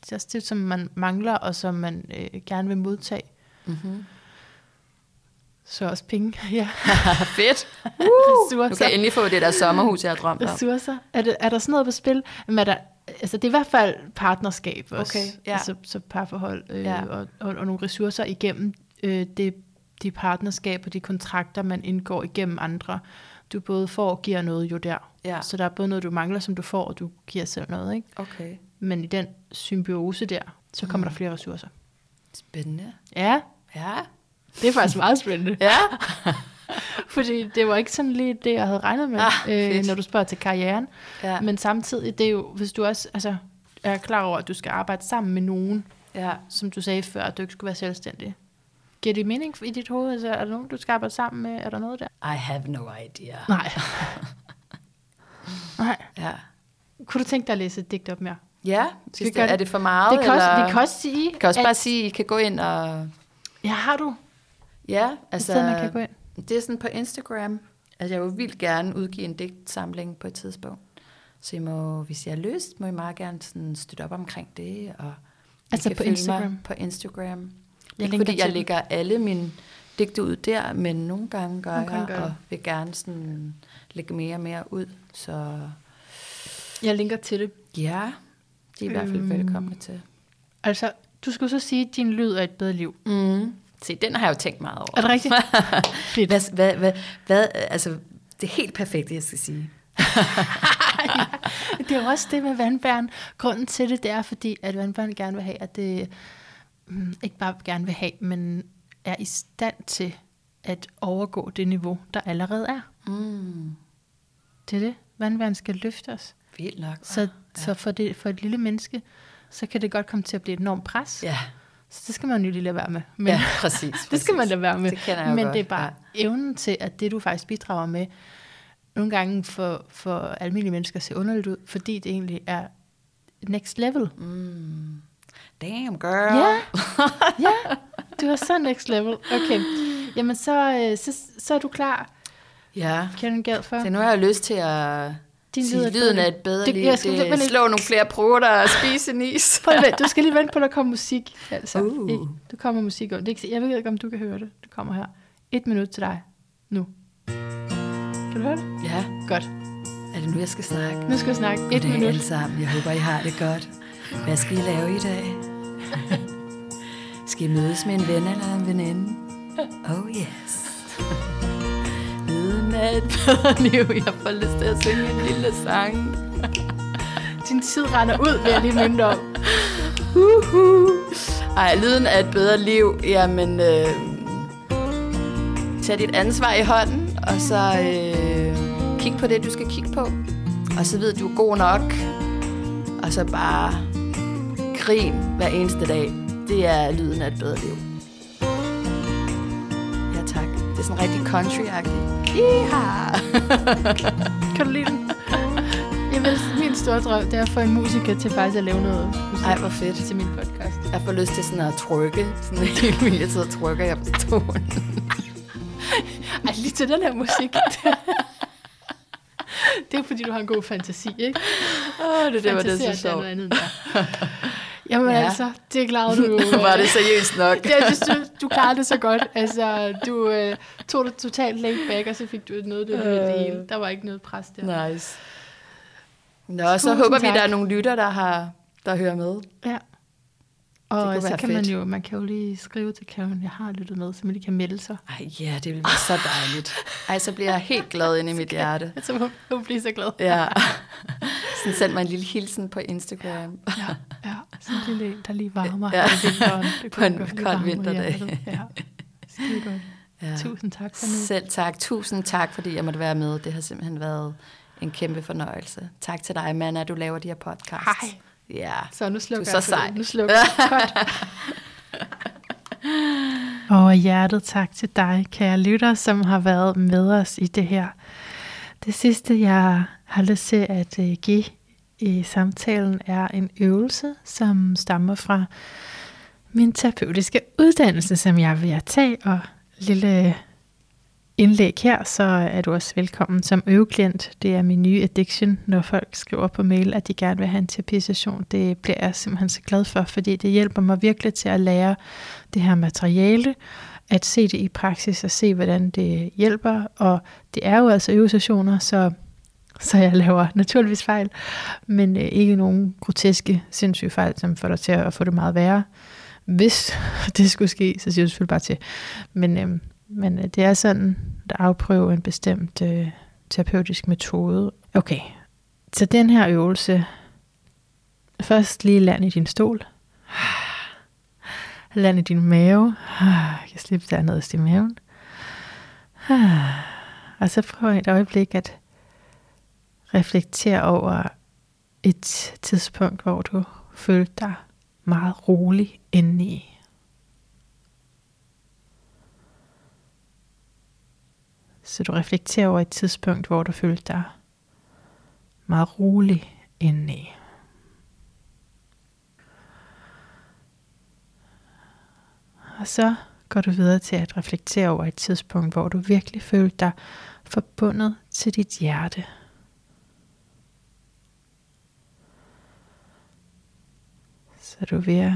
det er også det, som man mangler, og som man øh, gerne vil modtage. Mm-hmm. Så også penge, [LAUGHS] ja. [LAUGHS] Fedt. [LAUGHS] Uh, Ressourcer. du kan endelig få det der sommerhus, jeg har drømt om. Ressourcer. Er, det, er der sådan noget på spil? Men er der, altså det er i hvert fald partnerskab også. Okay, ja. Altså så parforhold øh, Ja. og, og, og nogle ressourcer igennem øh, det, de partnerskab og de kontrakter, man indgår igennem andre. Du både får og giver noget jo der. Ja. Så der er både noget, du mangler, som du får, og du giver selv noget. Ikke? Okay. Men i den symbiose der, så kommer Mm. der flere ressourcer. Spændende. Ja, Ja. det er faktisk meget spændende. [LAUGHS] Ja. [LAUGHS] Fordi det var ikke sådan lige det, jeg havde regnet med, Ah, øh, når du spørger til karrieren. Ja. Men samtidig, det er jo, hvis du også altså, er klar over, at du skal arbejde sammen med nogen, ja. som du sagde før, at du ikke skulle være selvstændig. Giver det mening i dit hoved? Altså, er der nogen, du skal arbejde sammen med? Er der noget der? I have no idea. Nej. [LAUGHS] Nej. Ja. Kunne du tænke dig at læse et digt op mere? Ja, Skal vi det, er det? for meget? det, kan også, eller? det kan også sige, Jeg kan også at, bare sige, at I kan gå ind og... ja, har du Ja, altså... sted, man kan gå ind? Det er sådan på Instagram. Altså, jeg vil vildt gerne udgive en digtsamling på et tidspunkt. Så I må, hvis I har lyst, må I meget gerne sådan støtte op omkring det. Og I Altså på Instagram? På Instagram. Jeg Ikke fordi jeg lægger alle mine digte ud der, men nogle gange gør Nogle gange jeg, gør og vil gerne sådan lægge mere og mere ud. Så Jeg linker til det. ja, de er i hvert fald Øhm. velkomne til. Altså, du skulle så sige, at din lyd er et bedre liv. Mm. Se, den har jeg jo tænkt meget over. Er det rigtigt? [LAUGHS] Hvad, hvad, hvad, hvad, altså, det er helt perfekt, det jeg skal sige. [LAUGHS] det er også det med vandbæren. Grunden til det, det er fordi, at vandbæren gerne vil have, at det mm, ikke bare gerne vil have, men er i stand til at overgå det niveau, der allerede er. Mm. Det er det. Vandbæren skal løfte os. Vildt nok. Så, ja. så for, det, for et lille menneske, så kan det godt komme til at blive et enormt pres. Ja, Så det skal man jo lige lade være med. Men, ja præcis, [LAUGHS] det skal man præcis. lade være med. Det kender jeg Men godt, det er bare ja. evnen til, at det du faktisk bidrager med, nogle gange for, for almindelige mennesker ser underligt ud, fordi det egentlig er next level. Mm. Damn, girl. Ja, [LAUGHS] ja, du er så next level. Okay, jamen så, øh, så, så er du klar, ja. Karen Gad, for Så nu har jeg lyst til at Din sige, lyd er lyden er et bedre Det- liv. jeg skal det slå nogle flere prutter og spise en is. Prøv at du skal lige vente på, at der kommer musik. Altså, Uh. ikke? Du kommer musik. Det ikke, jeg ved ikke, om du kan høre det. Det kommer her. Et minut til dig. Nu. Kan du høre det? Ja, Godt. er det nu, jeg skal snakke? Nu skal vi snakke. Et Goddag minut. alle sammen. Jeg håber, I har det godt. Hvad skal I lave i dag? [LAUGHS] skal I mødes med en ven eller en veninde? [LAUGHS] Oh yes. Et bedre liv. Jeg får lyst til at synge en lille sang. [LAUGHS] Din tid render ud, vil jeg lige minde om. Uhu. Ej, lyden af et bedre liv. Jamen, øh, tag dit ansvar i hånden, og så øh, kig på det, du skal kigge på. Og så ved du er god nok. Og så bare grin hver eneste dag. Det er lyden af et bedre liv. Ja, tak. Det er sådan rigtig country-agtigt. [LAUGHS] Kan du lide den? Jeg vil, min store drøm, det er at få en musiker til faktisk at lave noget musik Ej, hvor fedt. til min podcast. Jeg får lyst til sådan at trykke. Sådan [LAUGHS] helt vildt, jeg sidder og trykker jeg på stolen. Ej, lige til den her musik. [LAUGHS] det er fordi, du har en god fantasi, ikke? Åh, oh, det, det var det så er sjovt. noget andet der. Jamen Ja. ja. altså, det klarede du [LAUGHS] var det seriøst nok? Det, jeg synes, du klarede det så godt. Altså, du øh, tog det totalt laid back, og så fik du noget, det, det Øh. hele. Der var ikke noget pres der. Nice. Nå, så Tusind håber vi, tak. der er nogle lytter, der har der hører med. Ja. Og så kan man fedt. jo, man kan jo lige skrive til Karen, jeg har lyttet med, så man lige kan melde sig. Ej, ja, det vil være så dejligt. Ej, så bliver jeg helt glad inde i mit [LAUGHS] hjerte. Så hun, hun bliver så glad. Ja. [LAUGHS] Sådan send mig en lille hilsen på Instagram. Ja, ja. Sådan en lille en, der lige varmer Ja. ja. vinteren. Det På en kold vinterdag. Ja, skide godt. Ja. Tusind tak for nu. Selv tak. Tusind tak, fordi jeg måtte være med. Det har simpelthen været en kæmpe fornøjelse. Tak til dig, Manna, at du laver de her podcasts. Hej. Ja. Så nu slukker Du er så jeg sej. det. Nu slukker jeg. Godt. [LAUGHS] Og hjertet tak til dig, kære lytter, som har været med os i det her. Det sidste, jeg har lyst til at øh, give i samtalen, er en øvelse, som stammer fra min terapeutiske uddannelse, som jeg vil tage. Og lille indlæg her, så er du også velkommen som øveklient. Det er min nye addiction, når folk skriver på mail, at de gerne vil have en terapisession. Det bliver jeg simpelthen så glad for, fordi det hjælper mig virkelig til at lære det her materiale, at se det i praksis og se, hvordan det hjælper. Og det er jo altså øvesessioner, så, så jeg laver naturligvis fejl, men øh, ikke nogen groteske, sindssyge fejl, som får dig til at få det meget værre. Hvis [LAUGHS] det skulle ske, så siger du selvfølgelig bare til. Men, øh, men øh, det er sådan at afprøve en bestemt øh, terapeutisk metode. Okay, så den her øvelse, først lige land i din stol. [SIGHS] Land i din mave. [SIGHS] Jeg slipper dernede i maven. [SIGHS] Og så prøv et øjeblik at reflektere over et tidspunkt, hvor du følte dig meget rolig indeni. Så du reflekterer over et tidspunkt, hvor du følte dig meget rolig indeni. Og så går du videre til at reflektere over et tidspunkt, hvor du virkelig følte dig forbundet til dit hjerte. Så du ved at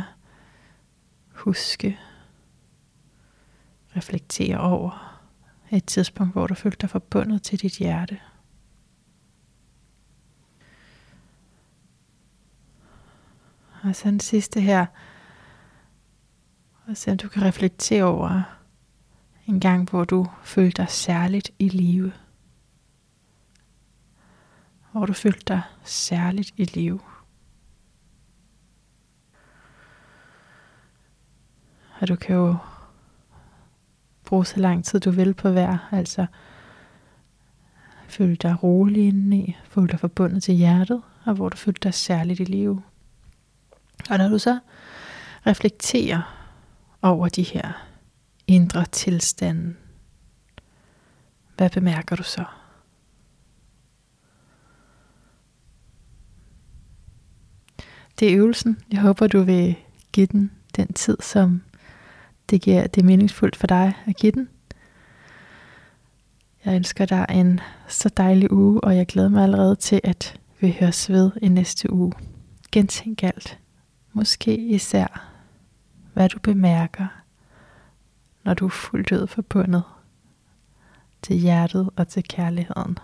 huske, reflektere over et tidspunkt, hvor du følte dig forbundet til dit hjerte. Og så den sidste her, og så du kan reflektere over en gang, hvor du følte dig særligt i live. Hvor du følte dig særligt i live. Og du kan jo bruge så lang tid du vil på hver, altså føle dig rolig indeni, føle dig forbundet til hjertet, og hvor du følte dig særligt i live. Og når du så reflekterer over de her indre tilstande, hvad bemærker du så? Det er øvelsen. Jeg håber, du vil give den den tid, som det, giver, det er meningsfuldt for dig at give den. Jeg ønsker dig en så dejlig uge, og jeg glæder mig allerede til, at vi høres ved i næste uge. Gentænk alt. Måske især, hvad du bemærker, når du er fuldt ud forbundet til hjertet og til kærligheden.